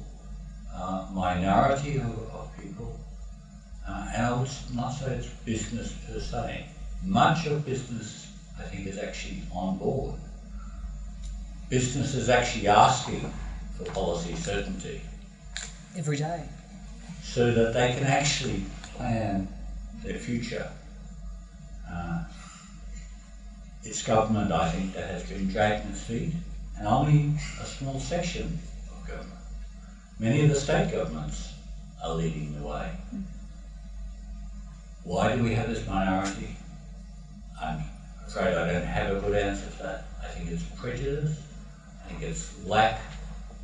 uh, minority of, of people, uh, and I would not say it's business per se. Much of business, I think, is actually on board. Business is actually asking for policy certainty Every day. so that they can actually plan their future. Uh, it's government, I think, that has been dragging its feet, and only a small section. Many of the state governments are leading the way. Mm-hmm. Why do we have this minority? I'm afraid I don't have a good answer for that. I think it's prejudice, I think it's lack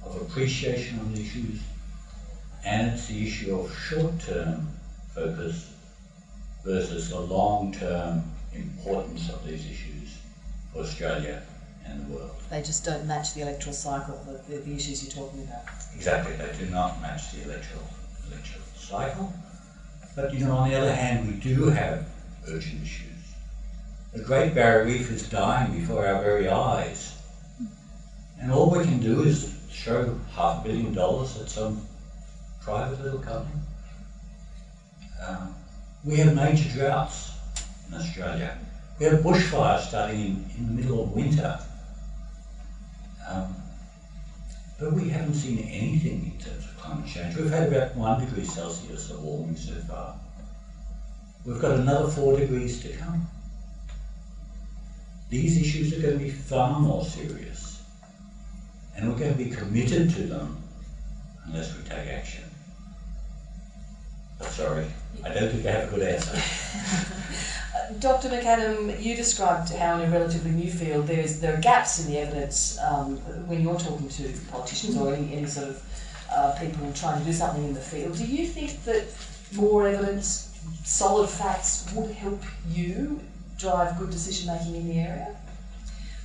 of appreciation of the issues, and it's the issue of short-term focus versus the long-term importance of these issues for Australia and the world. They just don't match the electoral cycle, the, the, the issues you're talking about. Exactly, they do not match the electoral, electoral cycle. But you know, on the other hand, we do have urgent issues. The Great Barrier Reef is dying before our very eyes. And all we can do is show half a billion dollars at some private little company. Um, we have major droughts in Australia. We have bushfires starting in, in the middle of winter. Um, but we haven't seen anything in terms of climate change. We've had about one degree Celsius of warming so far. We've got another four degrees to come. These issues are going to be far more serious. And we're going to be committed to them unless we take action. Sorry, I don't think I have a good answer. Dr. McAdam, you described how in a relatively new field there, is, there are gaps in the evidence um, when you're talking to politicians or any, any sort of uh, people trying to do something in the field. Do you think that more evidence, solid facts, would help you drive good decision making in the area?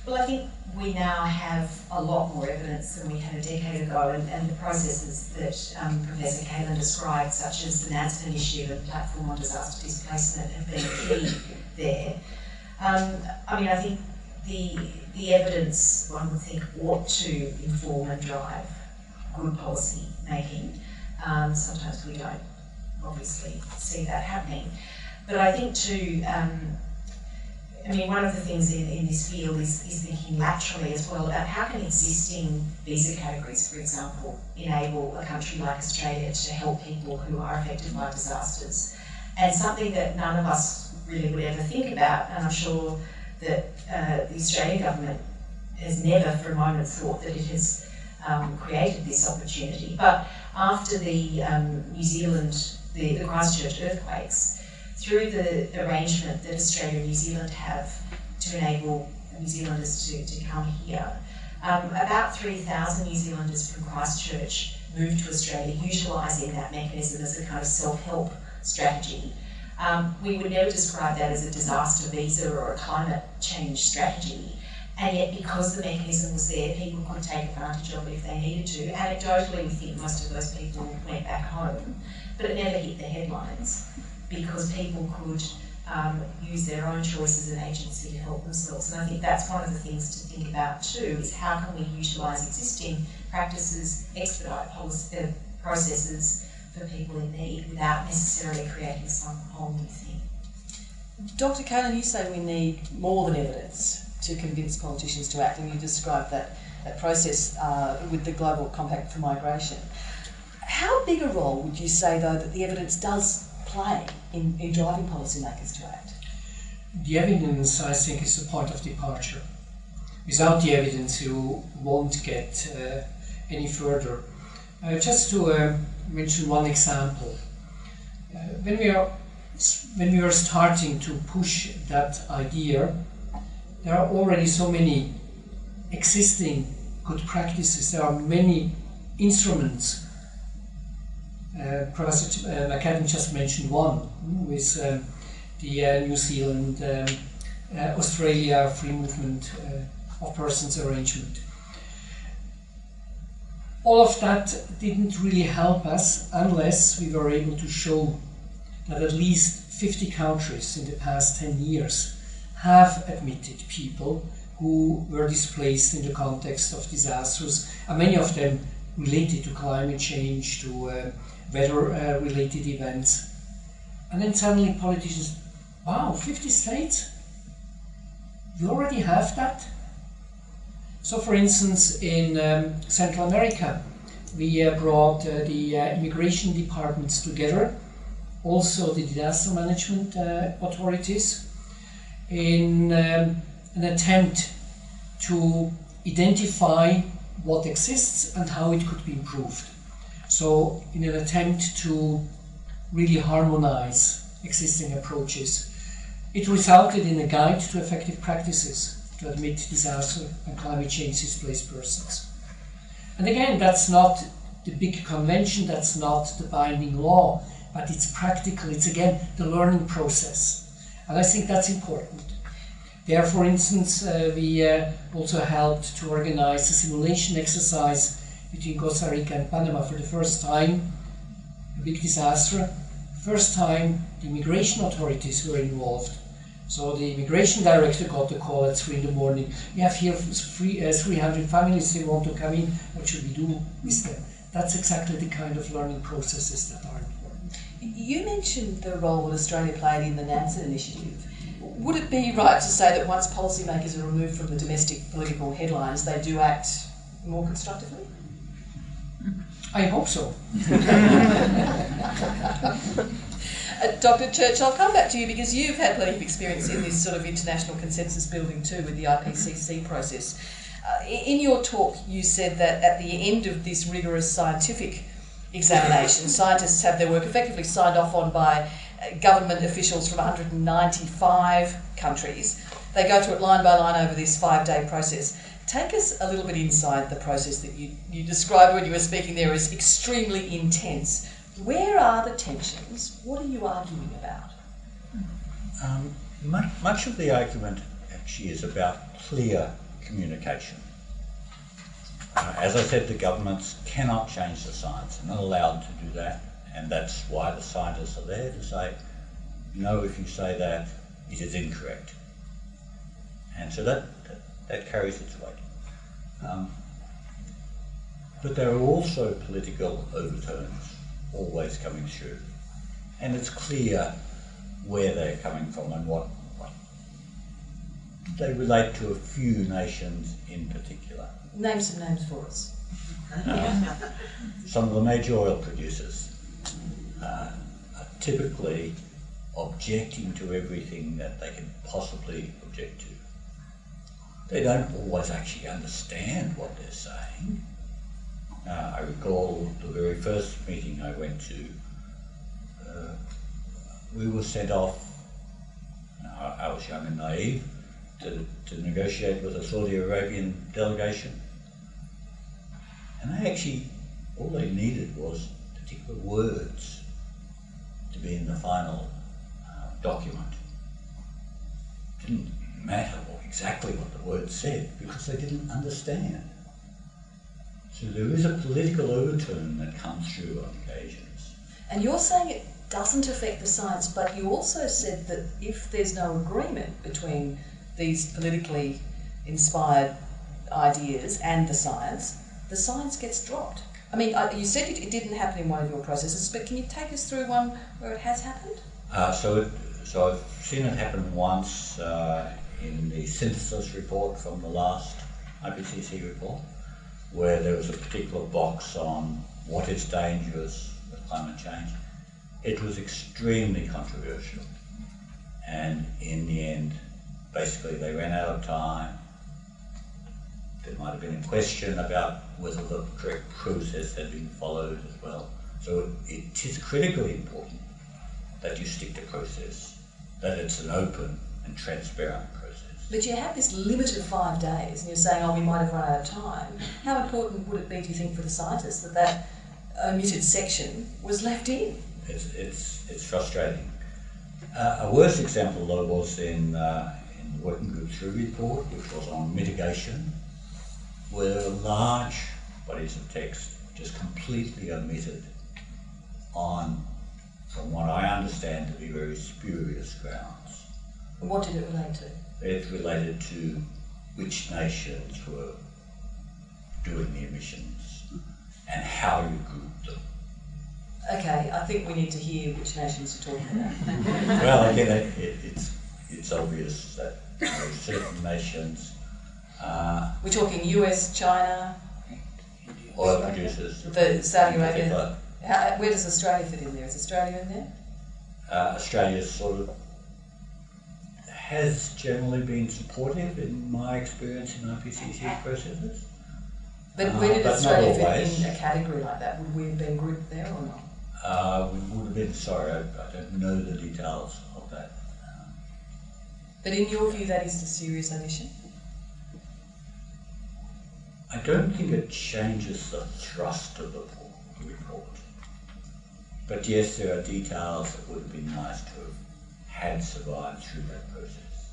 Well, I think we now have a lot more evidence than we had a decade ago, and, and the processes that um, Professor Kälin described, such as the NADSP initiative and Platform on Disaster Displacement, have been key there. Um, I mean, I think the the evidence one would think ought to inform and drive good policy making. Um, sometimes we don't obviously see that happening, but I think too. Um, I mean, one of the things in, in this field is, is thinking laterally as well about how can existing visa categories, for example, enable a country like Australia to help people who are affected by disasters. And something that none of us really would ever think about, and I'm sure that uh, the Australian government has never for a moment thought that it has um, created this opportunity. But after the um, New Zealand, the, the Christchurch earthquakes, through the arrangement that Australia and New Zealand have to enable New Zealanders to, to come here, um, about 3,000 New Zealanders from Christchurch moved to Australia utilising that mechanism as a kind of self-help strategy. Um, we would never describe that as a disaster visa or a climate change strategy. And yet, because the mechanism was there, people could take advantage of it if they needed to. Anecdotally, we think most of those people went back home, but it never hit the headlines because people could um, use their own choices and agency to help themselves. And I think that's one of the things to think about too, is how can we utilise existing practices, expedite policy, uh, processes for people in need without necessarily creating some whole new thing. Dr. Kälin, you say we need more than evidence to convince politicians to act, and you described that, that process uh, with the Global Compact for Migration. How big a role would you say, though, that the evidence does play in, in driving policymakers to act? The evidence, I think, is the point of departure. Without the evidence, you won't get uh, any further. Uh, just to uh, mention one example, uh, when we are when we are starting to push that idea, there are already so many existing good practices. There are many instruments uh, Professor uh, just mentioned one with uh, the uh, New Zealand um, uh, Australia free movement uh, of persons arrangement. All of that didn't really help us unless we were able to show that at least 50 countries in the past 10 years have admitted people who were displaced in the context of disasters, and many of them related to climate change, to uh, weather uh, related events. And then suddenly politicians, wow, 50 states? You already have that? So, for instance, in um, Central America, we uh, brought uh, the uh, immigration departments together, also the disaster management uh, authorities, in um, an attempt to identify what exists and how it could be improved. So, in an attempt to really harmonize existing approaches, it resulted in a guide to effective practices to admit disaster and climate change displaced persons. And again, that's not the big convention, that's not the binding law, but it's practical, it's again the learning process. And I think that's important. There, for instance, uh, we uh, also helped to organize a simulation exercise between Costa Rica and Panama for the first time, a big disaster. First time the immigration authorities were involved. So the immigration director got the call at 3 in the morning. We have here three, uh, 300 families, they want to come in. What should we do with them? That's exactly the kind of learning processes that are important. You mentioned the role that Australia played in the Nansen initiative. Would it be right to say that once policymakers are removed from the domestic political headlines, they do act more constructively? I hope so. Uh, Dr. Church, I'll come back to you because you've had plenty of experience in this sort of international consensus building too with the IPCC process. Uh, in your talk, you said that at the end of this rigorous scientific examination, scientists have their work effectively signed off on by uh, government officials from 195 countries. They go through it line by line over this five day process. Take us a little bit inside the process that you, you described when you were speaking there as extremely intense. Where are the tensions? What are you arguing about? Um, much, much of the argument actually is about clear communication. Uh, as I said, the governments cannot change the science, they're not allowed to do that, and that's why the scientists are there to say, no, if you say that, it is incorrect. And so that, that, that carries its weight. Um, but there are also political overtones always coming through. And it's clear where they're coming from and what, what they relate to a few nations in particular. Name some names for us. Uh, some of the major oil producers uh, are typically objecting to everything that they can possibly object to. They don't always actually understand what they're saying. Uh, I recall the very first meeting I went to, uh, we were sent off, I, I was young and naive, to, to negotiate with a Saudi Arabian delegation. And they actually, all they needed was particular words to be in the final uh, document. It didn't matter what, exactly what the words said because they didn't understand. So there is a political overturn that comes through on occasions. And you're saying it doesn't affect the science, but you also said that if there's no agreement between these politically inspired ideas and the science, the science gets dropped. I mean, you said it, it didn't happen in one of your processes, but can you take us through one where it has happened? Uh, so, it, so I've seen it happen once uh, in the synthesis report from the last IPCC report where there was a particular box on what is dangerous with climate change. It was extremely controversial. And in the end, basically, they ran out of time. There might have been a question about whether the correct process had been followed as well. So it is critically important that you stick to process, that it's an open and transparent process. But you have this limit of five days, and you're saying, oh, we might have run out of time. How important would it be, do you think, for the scientists that that omitted section was left in? It's, it's, it's frustrating. Uh, a worse example, though, was in, uh, in the Working Group 3 report, which was on mitigation, where large bodies of text just completely omitted on, from what I understand to be very spurious grounds. What did it relate to? It related to which nations were doing the emissions and how you grouped them. Okay, I think we need to hear which nations you're talking about. well, again, it, it, it's it's obvious that you know, certain nations, uh, We're talking US, China, oil producers, the Saudi Arabia. How, where does Australia fit in there? Is Australia in there? uh, Australia sort of has generally been supportive in my experience in IPCC processes. But Uh, where did not Australia fit in a category like that? Would we have been grouped there or not? Uh, we would have been sorry, I, I don't know the details of that. But in your view, that is a serious omission? I don't think it changes the thrust of the report. But yes, there are details that would have been nice to have had survived through that process.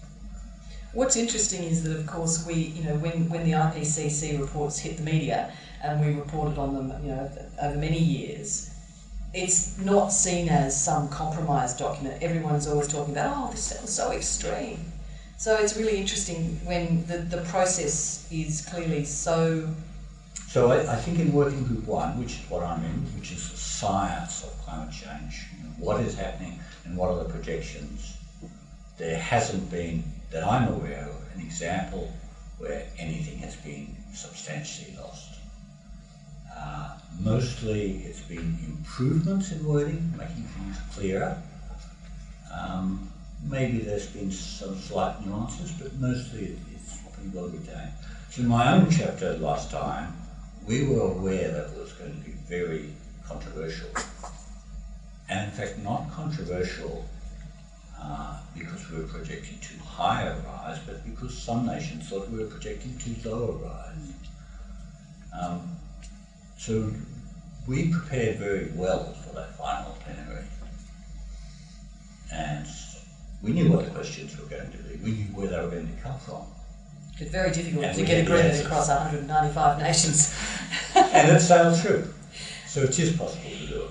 What's interesting is that, of course, we, you know, when, when the IPCC reports hit the media and we reported on them, you know, over many years, it's not seen as some compromised document. Everyone's always talking about, oh, this was so extreme. So it's really interesting when the, the process is clearly so. So I, I think in working group one, which is what I'm in, which is the science of climate change, you know, what is happening and what are the projections, there hasn't been, that I'm aware of, an example where anything has been substantially lost. Uh, mostly it's been improvements in wording, making things clearer. Um, maybe there's been some slight nuances, but mostly it- it's pretty well retained. So in my own chapter last time, we were aware that it was going to be very controversial. And in fact, not controversial uh, because we were projecting too high a rise, but because some nations thought we were projecting too low a rise. Um, so we prepared very well for that final plenary. And we knew what the questions were going to be. We knew where they were going to come from. It's very difficult And to get agreement across 195 nations. And it sailed through. So it is possible to do it.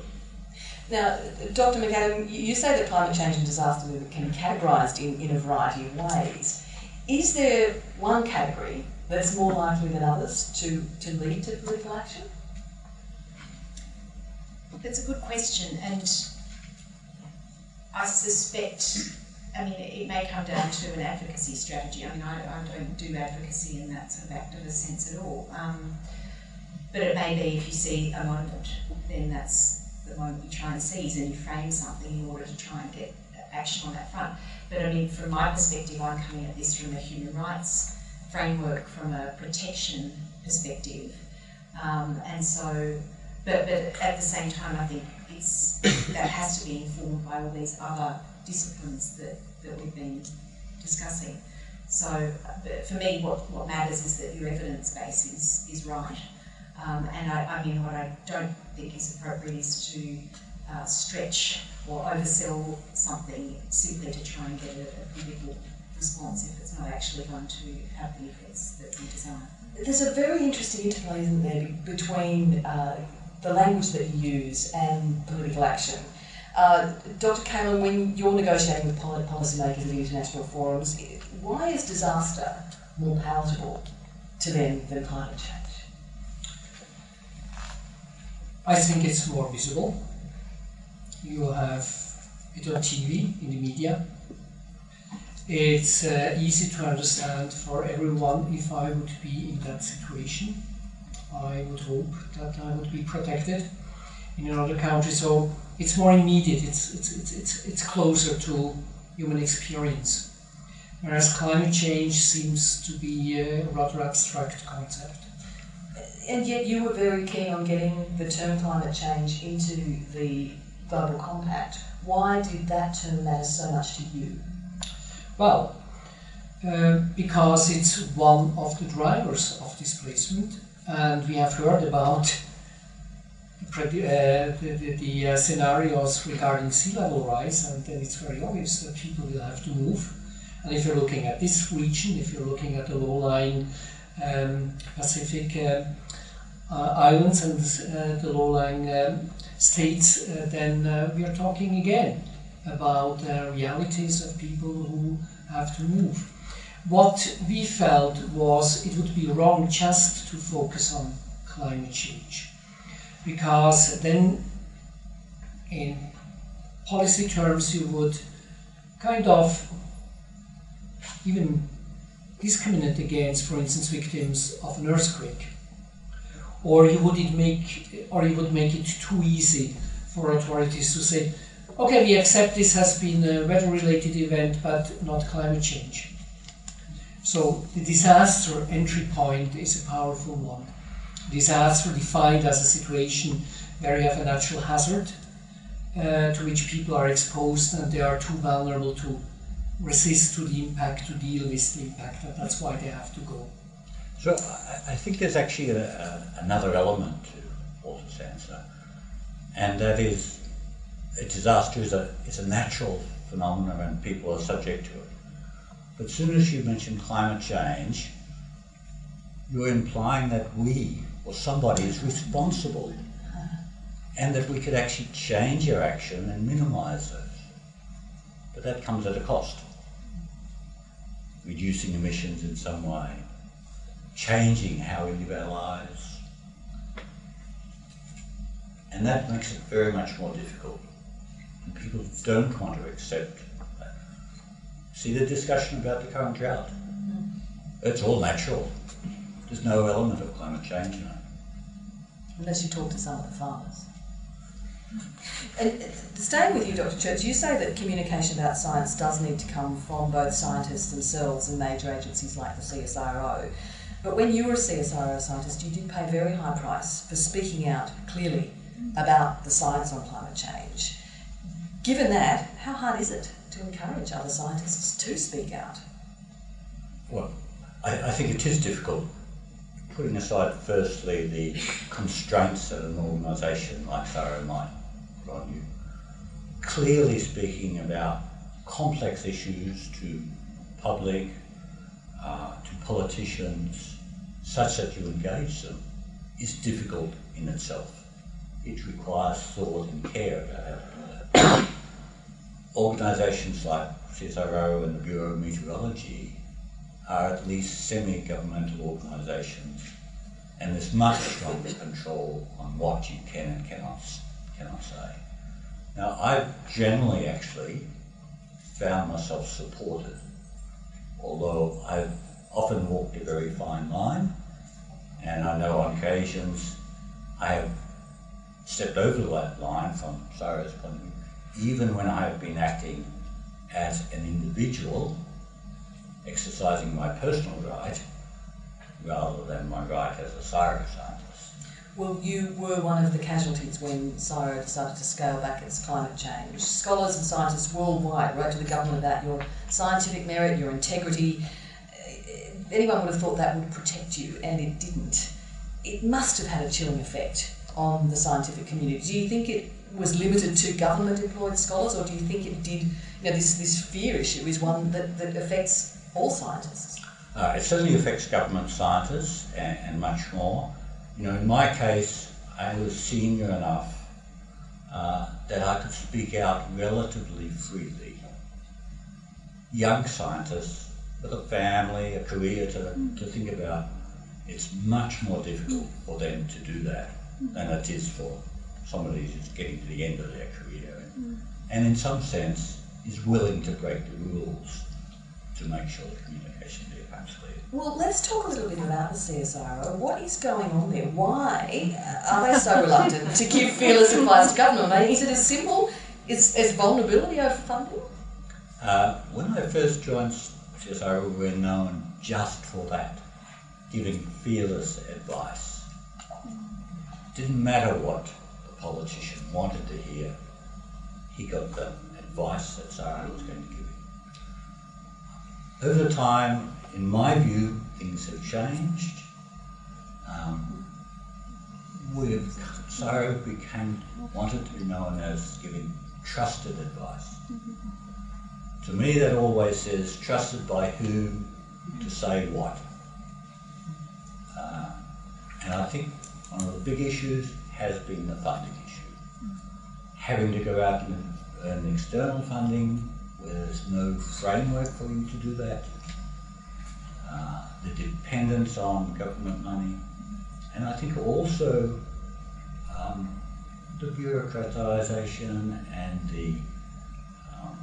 Now, Dr. McAdam, you say that climate change and disaster can be categorised in, in a variety of ways. Is there one category that's more likely than others to, to lead to political action? That's a good question, and I suspect, I mean, it may come down to an advocacy strategy. I mean, I, I don't do advocacy in that sort of activist sense at all. Um, but it may be if you see a moment, then that's moment you try and seize and you frame something in order to try and get action on that front. But I mean, from my perspective, I'm coming at this from a human rights framework, from a protection perspective. Um, and so, but, but at the same time, I think it's, that has to be informed by all these other disciplines that, that we've been discussing. So, for me, what, what matters is that your evidence base is, is right. Um, and I, I mean, what I don't think is appropriate is to uh, stretch or oversell something simply to try and get a, a political response if it's not actually going to have the effects that we desire. There's a very interesting interplay, isn't there, between uh, the language that you use and political action. Uh, Dr. Kälin, when you're negotiating with poli- policymakers at international forums, why is disaster more palatable to them than climate change? I think it's more visible. You have it on TV, in the media. It's uh, easy to understand for everyone if I would be in that situation. I would hope that I would be protected in another country. So it's more immediate, it's, it's, it's, it's, it's closer to human experience. Whereas climate change seems to be a rather abstract concept. And yet you were very keen on getting the term climate change into the Global Compact. Why did that term matter so much to you? Well, uh, because it's one of the drivers of displacement, and we have heard about the, uh, the, the, the uh, scenarios regarding sea level rise, and then it's very obvious that people will have to move. And if you're looking at this region, if you're looking at the low-lying um, Pacific uh, islands and uh, the low-lying um, states, uh, then uh, we are talking again about uh, realities of people who have to move. What we felt was it would be wrong just to focus on climate change because then in policy terms you would kind of even discriminate against, for instance, victims of an earthquake. Or you would make or you would make it too easy for authorities to say, okay, we accept this has been a weather related event but not climate change. So the disaster entry point is a powerful one. Disaster defined as a situation where you have a natural hazard uh, to which people are exposed and they are too vulnerable to resist to the impact, to deal with the impact, and that's why they have to go. So I, think there's actually a, a, another element to Walter's answer, and that is a disaster is a, is a natural phenomenon and people are subject to it. But as soon as you mention climate change, you're implying that we or somebody is responsible and that we could actually change our action and minimize it. But that comes at a cost. Reducing emissions in some way, changing how we live our lives. And that makes it very much more difficult. And people don't want to accept that. See the discussion about the current drought? It's all natural. There's no element of climate change in it. Unless you talk to some of the farmers. And uh, staying with you, Dr. Church, you say that communication about science does need to come from both scientists themselves and major agencies like the CSIRO. But when you were a CSIRO scientist, you did pay a very high price for speaking out clearly about the science on climate change. Given that, how hard is it to encourage other scientists to speak out? Well, I, I think it is difficult. Putting aside, firstly, the constraints that an organisation like CSIRO might put on you, clearly speaking about complex issues to public, uh, to politicians, such that you engage them, is difficult in itself. It requires thought and care how to do that. Organisations like CSIRO and the Bureau of Meteorology are at least semi-governmental organisations, and there's much stronger control on what you can and cannot cannot say. Now, I've generally actually found myself supported, although I've often walked a very fine line, and I know on occasions I have stepped over that line from CSIRO's point of view, even when I have been acting as an individual exercising my personal right rather than my right as a CSIRO scientist. Well, you were one of the casualties when CSIRO decided to scale back its climate change. Scholars and scientists worldwide wrote to the government about your scientific merit, your integrity. Anyone would have thought that would protect you, and it didn't. It must have had a chilling effect on the scientific community. Do you think it was limited to government employed scholars, or do you think it did? You know, this, this fear issue is one that, that affects all scientists? Uh, it certainly affects government scientists and, and, much more. You know, in my case, I was senior enough uh, that I could speak out relatively freely. Young scientists with a family, a career to, to think about, it's much more difficult for them to do that than it is for somebody who's getting to the end of their career and, and in some sense is willing to break the rules to make sure the clear. Well, let's talk a little bit about the CSIRO. What is going on there? Why are they so reluctant to give fearless advice to government? I mean, is it as simple as, as vulnerability over funding? Uh, when I first joined CSIRO, we were known just for that, giving fearless advice. Didn't matter what the politician wanted to hear, he got the advice that CSIRO was going to give him. over time, in my view, things have changed. Um, we've so became wanted to be known as giving trusted advice. To me, that always says trusted by whom to say what. Uh, and I think one of the big issues has been the funding issue. Having to go out and earn external funding where there's no framework for you to do that, uh, the dependence on government money, and I think also um, the bureaucratization and the um,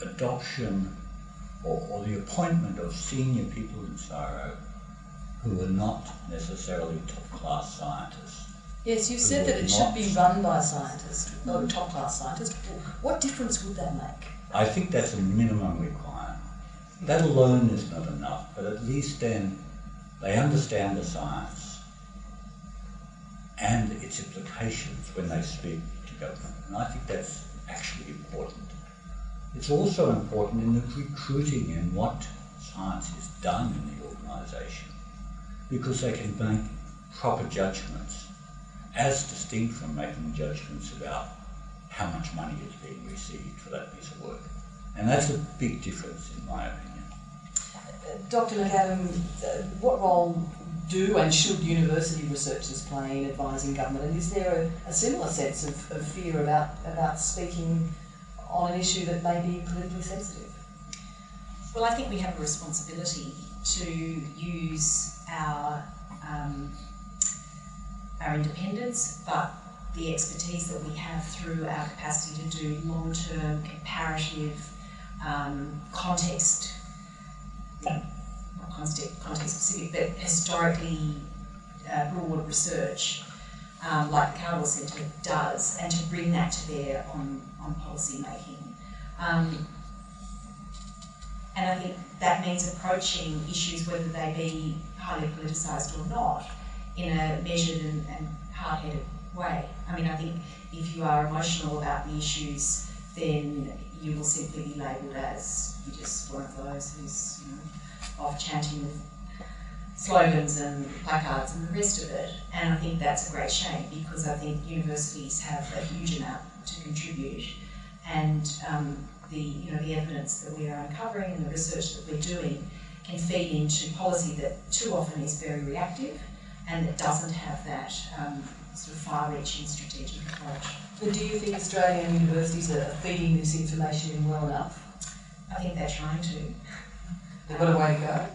adoption or, or the appointment of senior people in CSIRO who are not necessarily top class scientists. Yes, you said that it should be run by scientists, not top class scientists. What difference would that make? I think that's a minimum requirement. That alone is not enough, but at least then they understand the science and its implications when they speak to government. And I think that's actually important. It's also important in the recruiting and what science is done in the organisation because they can make proper judgments as distinct from making judgments about how much money is being received for that piece of work. And that's a big difference in my opinion. Dr. McAdam, uh, what role do and should university researchers play in advising government? And is there a, a similar sense of, of, fear about, about speaking on an issue that may be politically sensitive? Well, I think we have a responsibility to use our um, our independence, but the expertise that we have through our capacity to do long-term comparative um, context, not context, context specific, but historically uh, broad research, um, like the Kaldor Centre does, and to bring that to bear on, on policy making. Um, and I think that means approaching issues, whether they be highly politicised or not, in a measured and, and hard-headed way. I mean, I think if you are emotional about the issues, then you will simply be labelled as you're just one of those who's you know, off chanting with slogans and placards and the rest of it. And I think that's a great shame because I think universities have a huge amount to contribute, and um, the you know the evidence that we are uncovering and the research that we're doing can feed into policy that too often is very reactive and it doesn't have that um, sort of far-reaching strategic approach. But do you think Australian universities are feeding this information in well enough? I think they're trying to. They've got a way to go.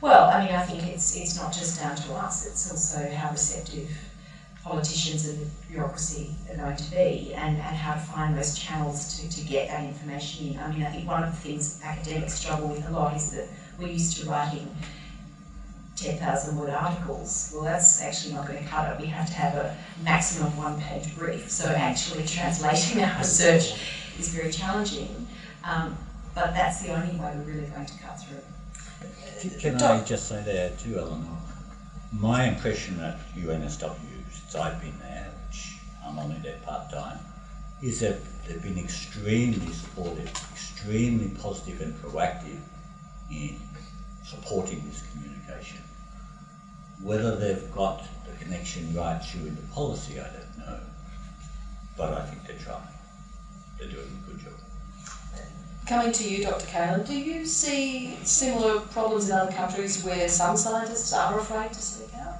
Well, I mean, I think it's it's not just down to us; it's also how receptive politicians and bureaucracy are going to be, and, and how to find those channels to, to get that information in. I mean, I think one of the things academics struggle with a lot is that we're used to writing 10,000 word articles. Well, that's actually not going to cut it. We have to have a maximum one page brief. So actually translating our research is very challenging. Um, but that's the only way we're really going to cut through. Can I just say there too, Eleanor? My impression at UNSW since I've been there, which I'm only there part time, is that they've been extremely supportive, extremely positive and proactive in supporting this. Whether they've got the connection right through in the policy, I don't know. But I think they're trying. They're doing a good job. Coming to you, Dr. Kälin, do you see similar problems in other countries where some scientists are afraid to speak out?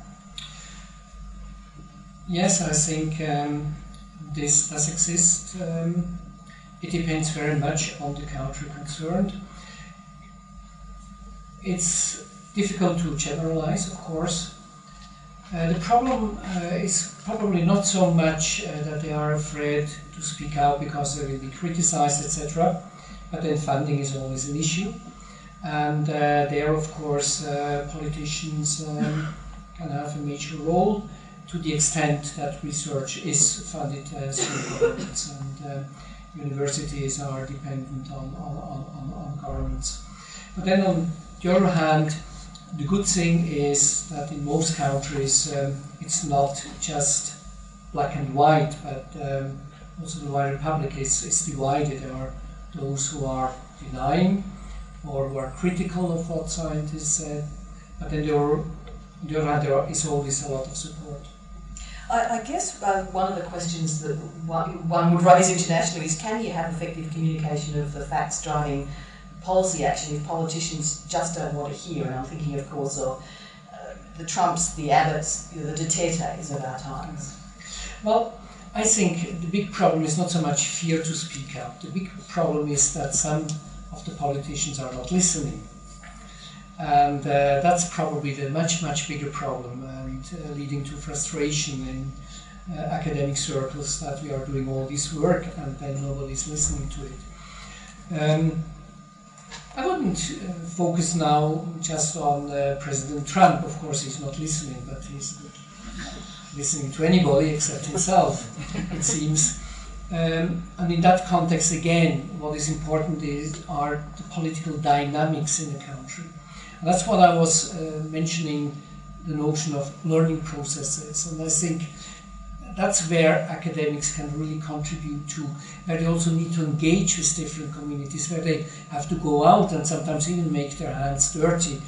Yes, I think um, this does exist. Um, it depends very much on the country concerned. It's difficult to generalize, of course. Uh, the problem uh, is probably not so much uh, that they are afraid to speak out because they will be criticized, etc. But then funding is always an issue. And uh, there, of course, uh, politicians um, can have a major role to the extent that research is funded uh, through governments and universities are dependent on, on, on, on governments. But then on the other hand, the good thing is that in most countries um, it's not just black and white, but um, also the White Republic is, is divided. There are those who are denying or who are critical of what scientists said, but then there are, there is always a lot of support. I, I guess uh, one of the questions that one, one would raise internationally is can you have effective communication of the facts driving policy action if politicians just don't want to hear. And I'm thinking, of course, of uh, the Trumps, the Abbotts, you know, the Dutertes of our times. Well, I think the big problem is not so much fear to speak out. The big problem is that some of the politicians are not listening. And uh, that's probably the much, much bigger problem and uh, leading to frustration in uh, academic circles that we are doing all this work and then nobody's listening to it. Um, I wouldn't uh, focus now just on uh, President Trump. Of course, he's not listening, but he's listening to anybody except himself, it seems. Um, and in that context, again, what is important is are the political dynamics in the country. And that's what I was uh, mentioning the notion of learning processes. And I think that's where academics can really contribute to, where they also need to engage with different communities, where they have to go out and sometimes even make their hands dirty,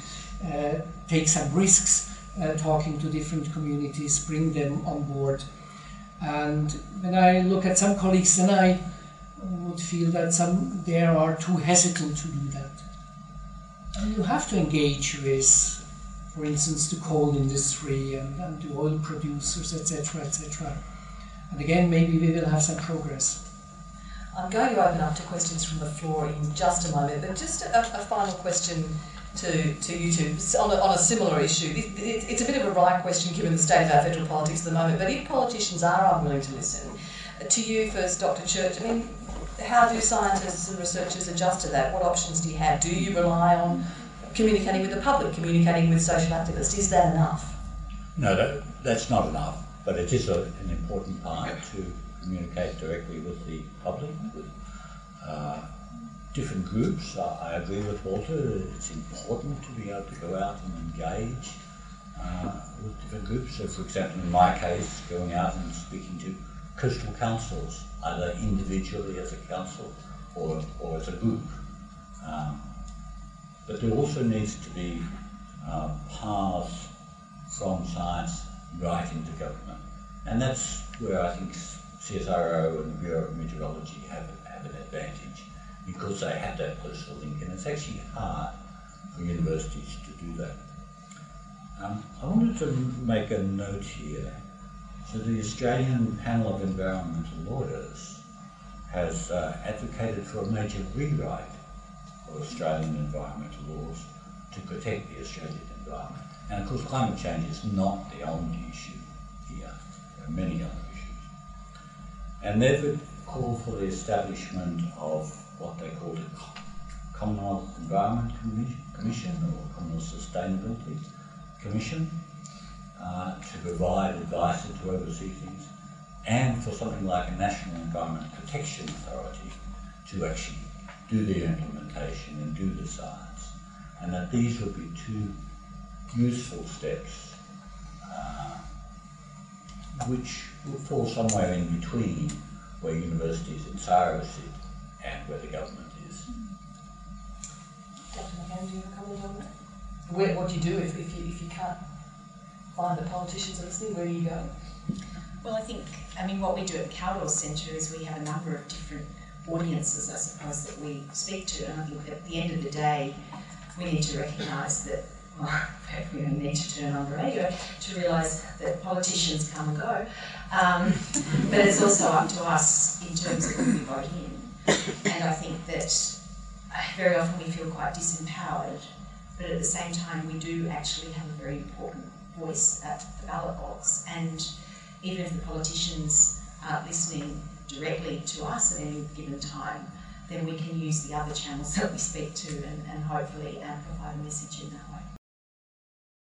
uh, take some risks, uh, talking to different communities, bring them on board. And when I look at some colleagues, then I would feel that some there are too hesitant to do that. And you have to engage with, for instance, the coal industry and, and the oil producers, etc., etc. And again, maybe we will have some progress. I'm going to open up to questions from the floor in just a moment, but just a, a final question to, to you two on a, on a similar issue. It, it, it's a bit of a right question given the state of our federal politics at the moment, but if politicians are unwilling to listen, uh, to you first, Dr. Church, I mean, how do scientists and researchers adjust to that? What options do you have? Do you rely on communicating with the public, communicating with social activists? Is that enough? No, that, that's not enough, but it is a, an important part to communicate directly with the public, with uh, different groups. I, I agree with Walter, it's important to be able to go out and engage uh, with different groups. So, for example, in my case, going out and speaking to coastal councils, either individually as a council or, or as a group. Um, but there also needs to be uh, paths from science right into government. And that's where I think CSIRO and the Bureau of Meteorology have, have an advantage because they have that personal link. And it's actually hard for universities to do that. Um, I wanted to make a note here. So the Australian Panel of Environmental Lawyers has uh, advocated for a major rewrite Australian environmental laws to protect the Australian environment. And of course, climate change is not the only issue here. There are many other issues. And they've called for the establishment of what they call the Commonwealth Environment Commission or Commonwealth Sustainability Commission uh, to provide advice and to oversee things, and for something like a National Environment Protection Authority to actually do the implementation and do the science. And that these would be two useful steps uh, which would fall somewhere in between where universities and CSIRO sit and where the government is. Dr. McAdam, do you have a comment on that? Where, what do you do if, if, you, if you can't find that politicians are listening? Where do you go? Well, I think, I mean, what we do at the Kaldor Centre is we have a number of different audiences, I suppose, that we speak to. And I think at the end of the day, we need to recognise that, well, we don't need to turn on the radio to realise that politicians come and go. Um, but it's also up to us in terms of who we vote in. And I think that uh, very often we feel quite disempowered, but at the same time, we do actually have a very important voice at the ballot box. And even if the politicians aren't listening directly to us at any given time, then we can use the other channels that we speak to and, and hopefully uh, amplify the message in that.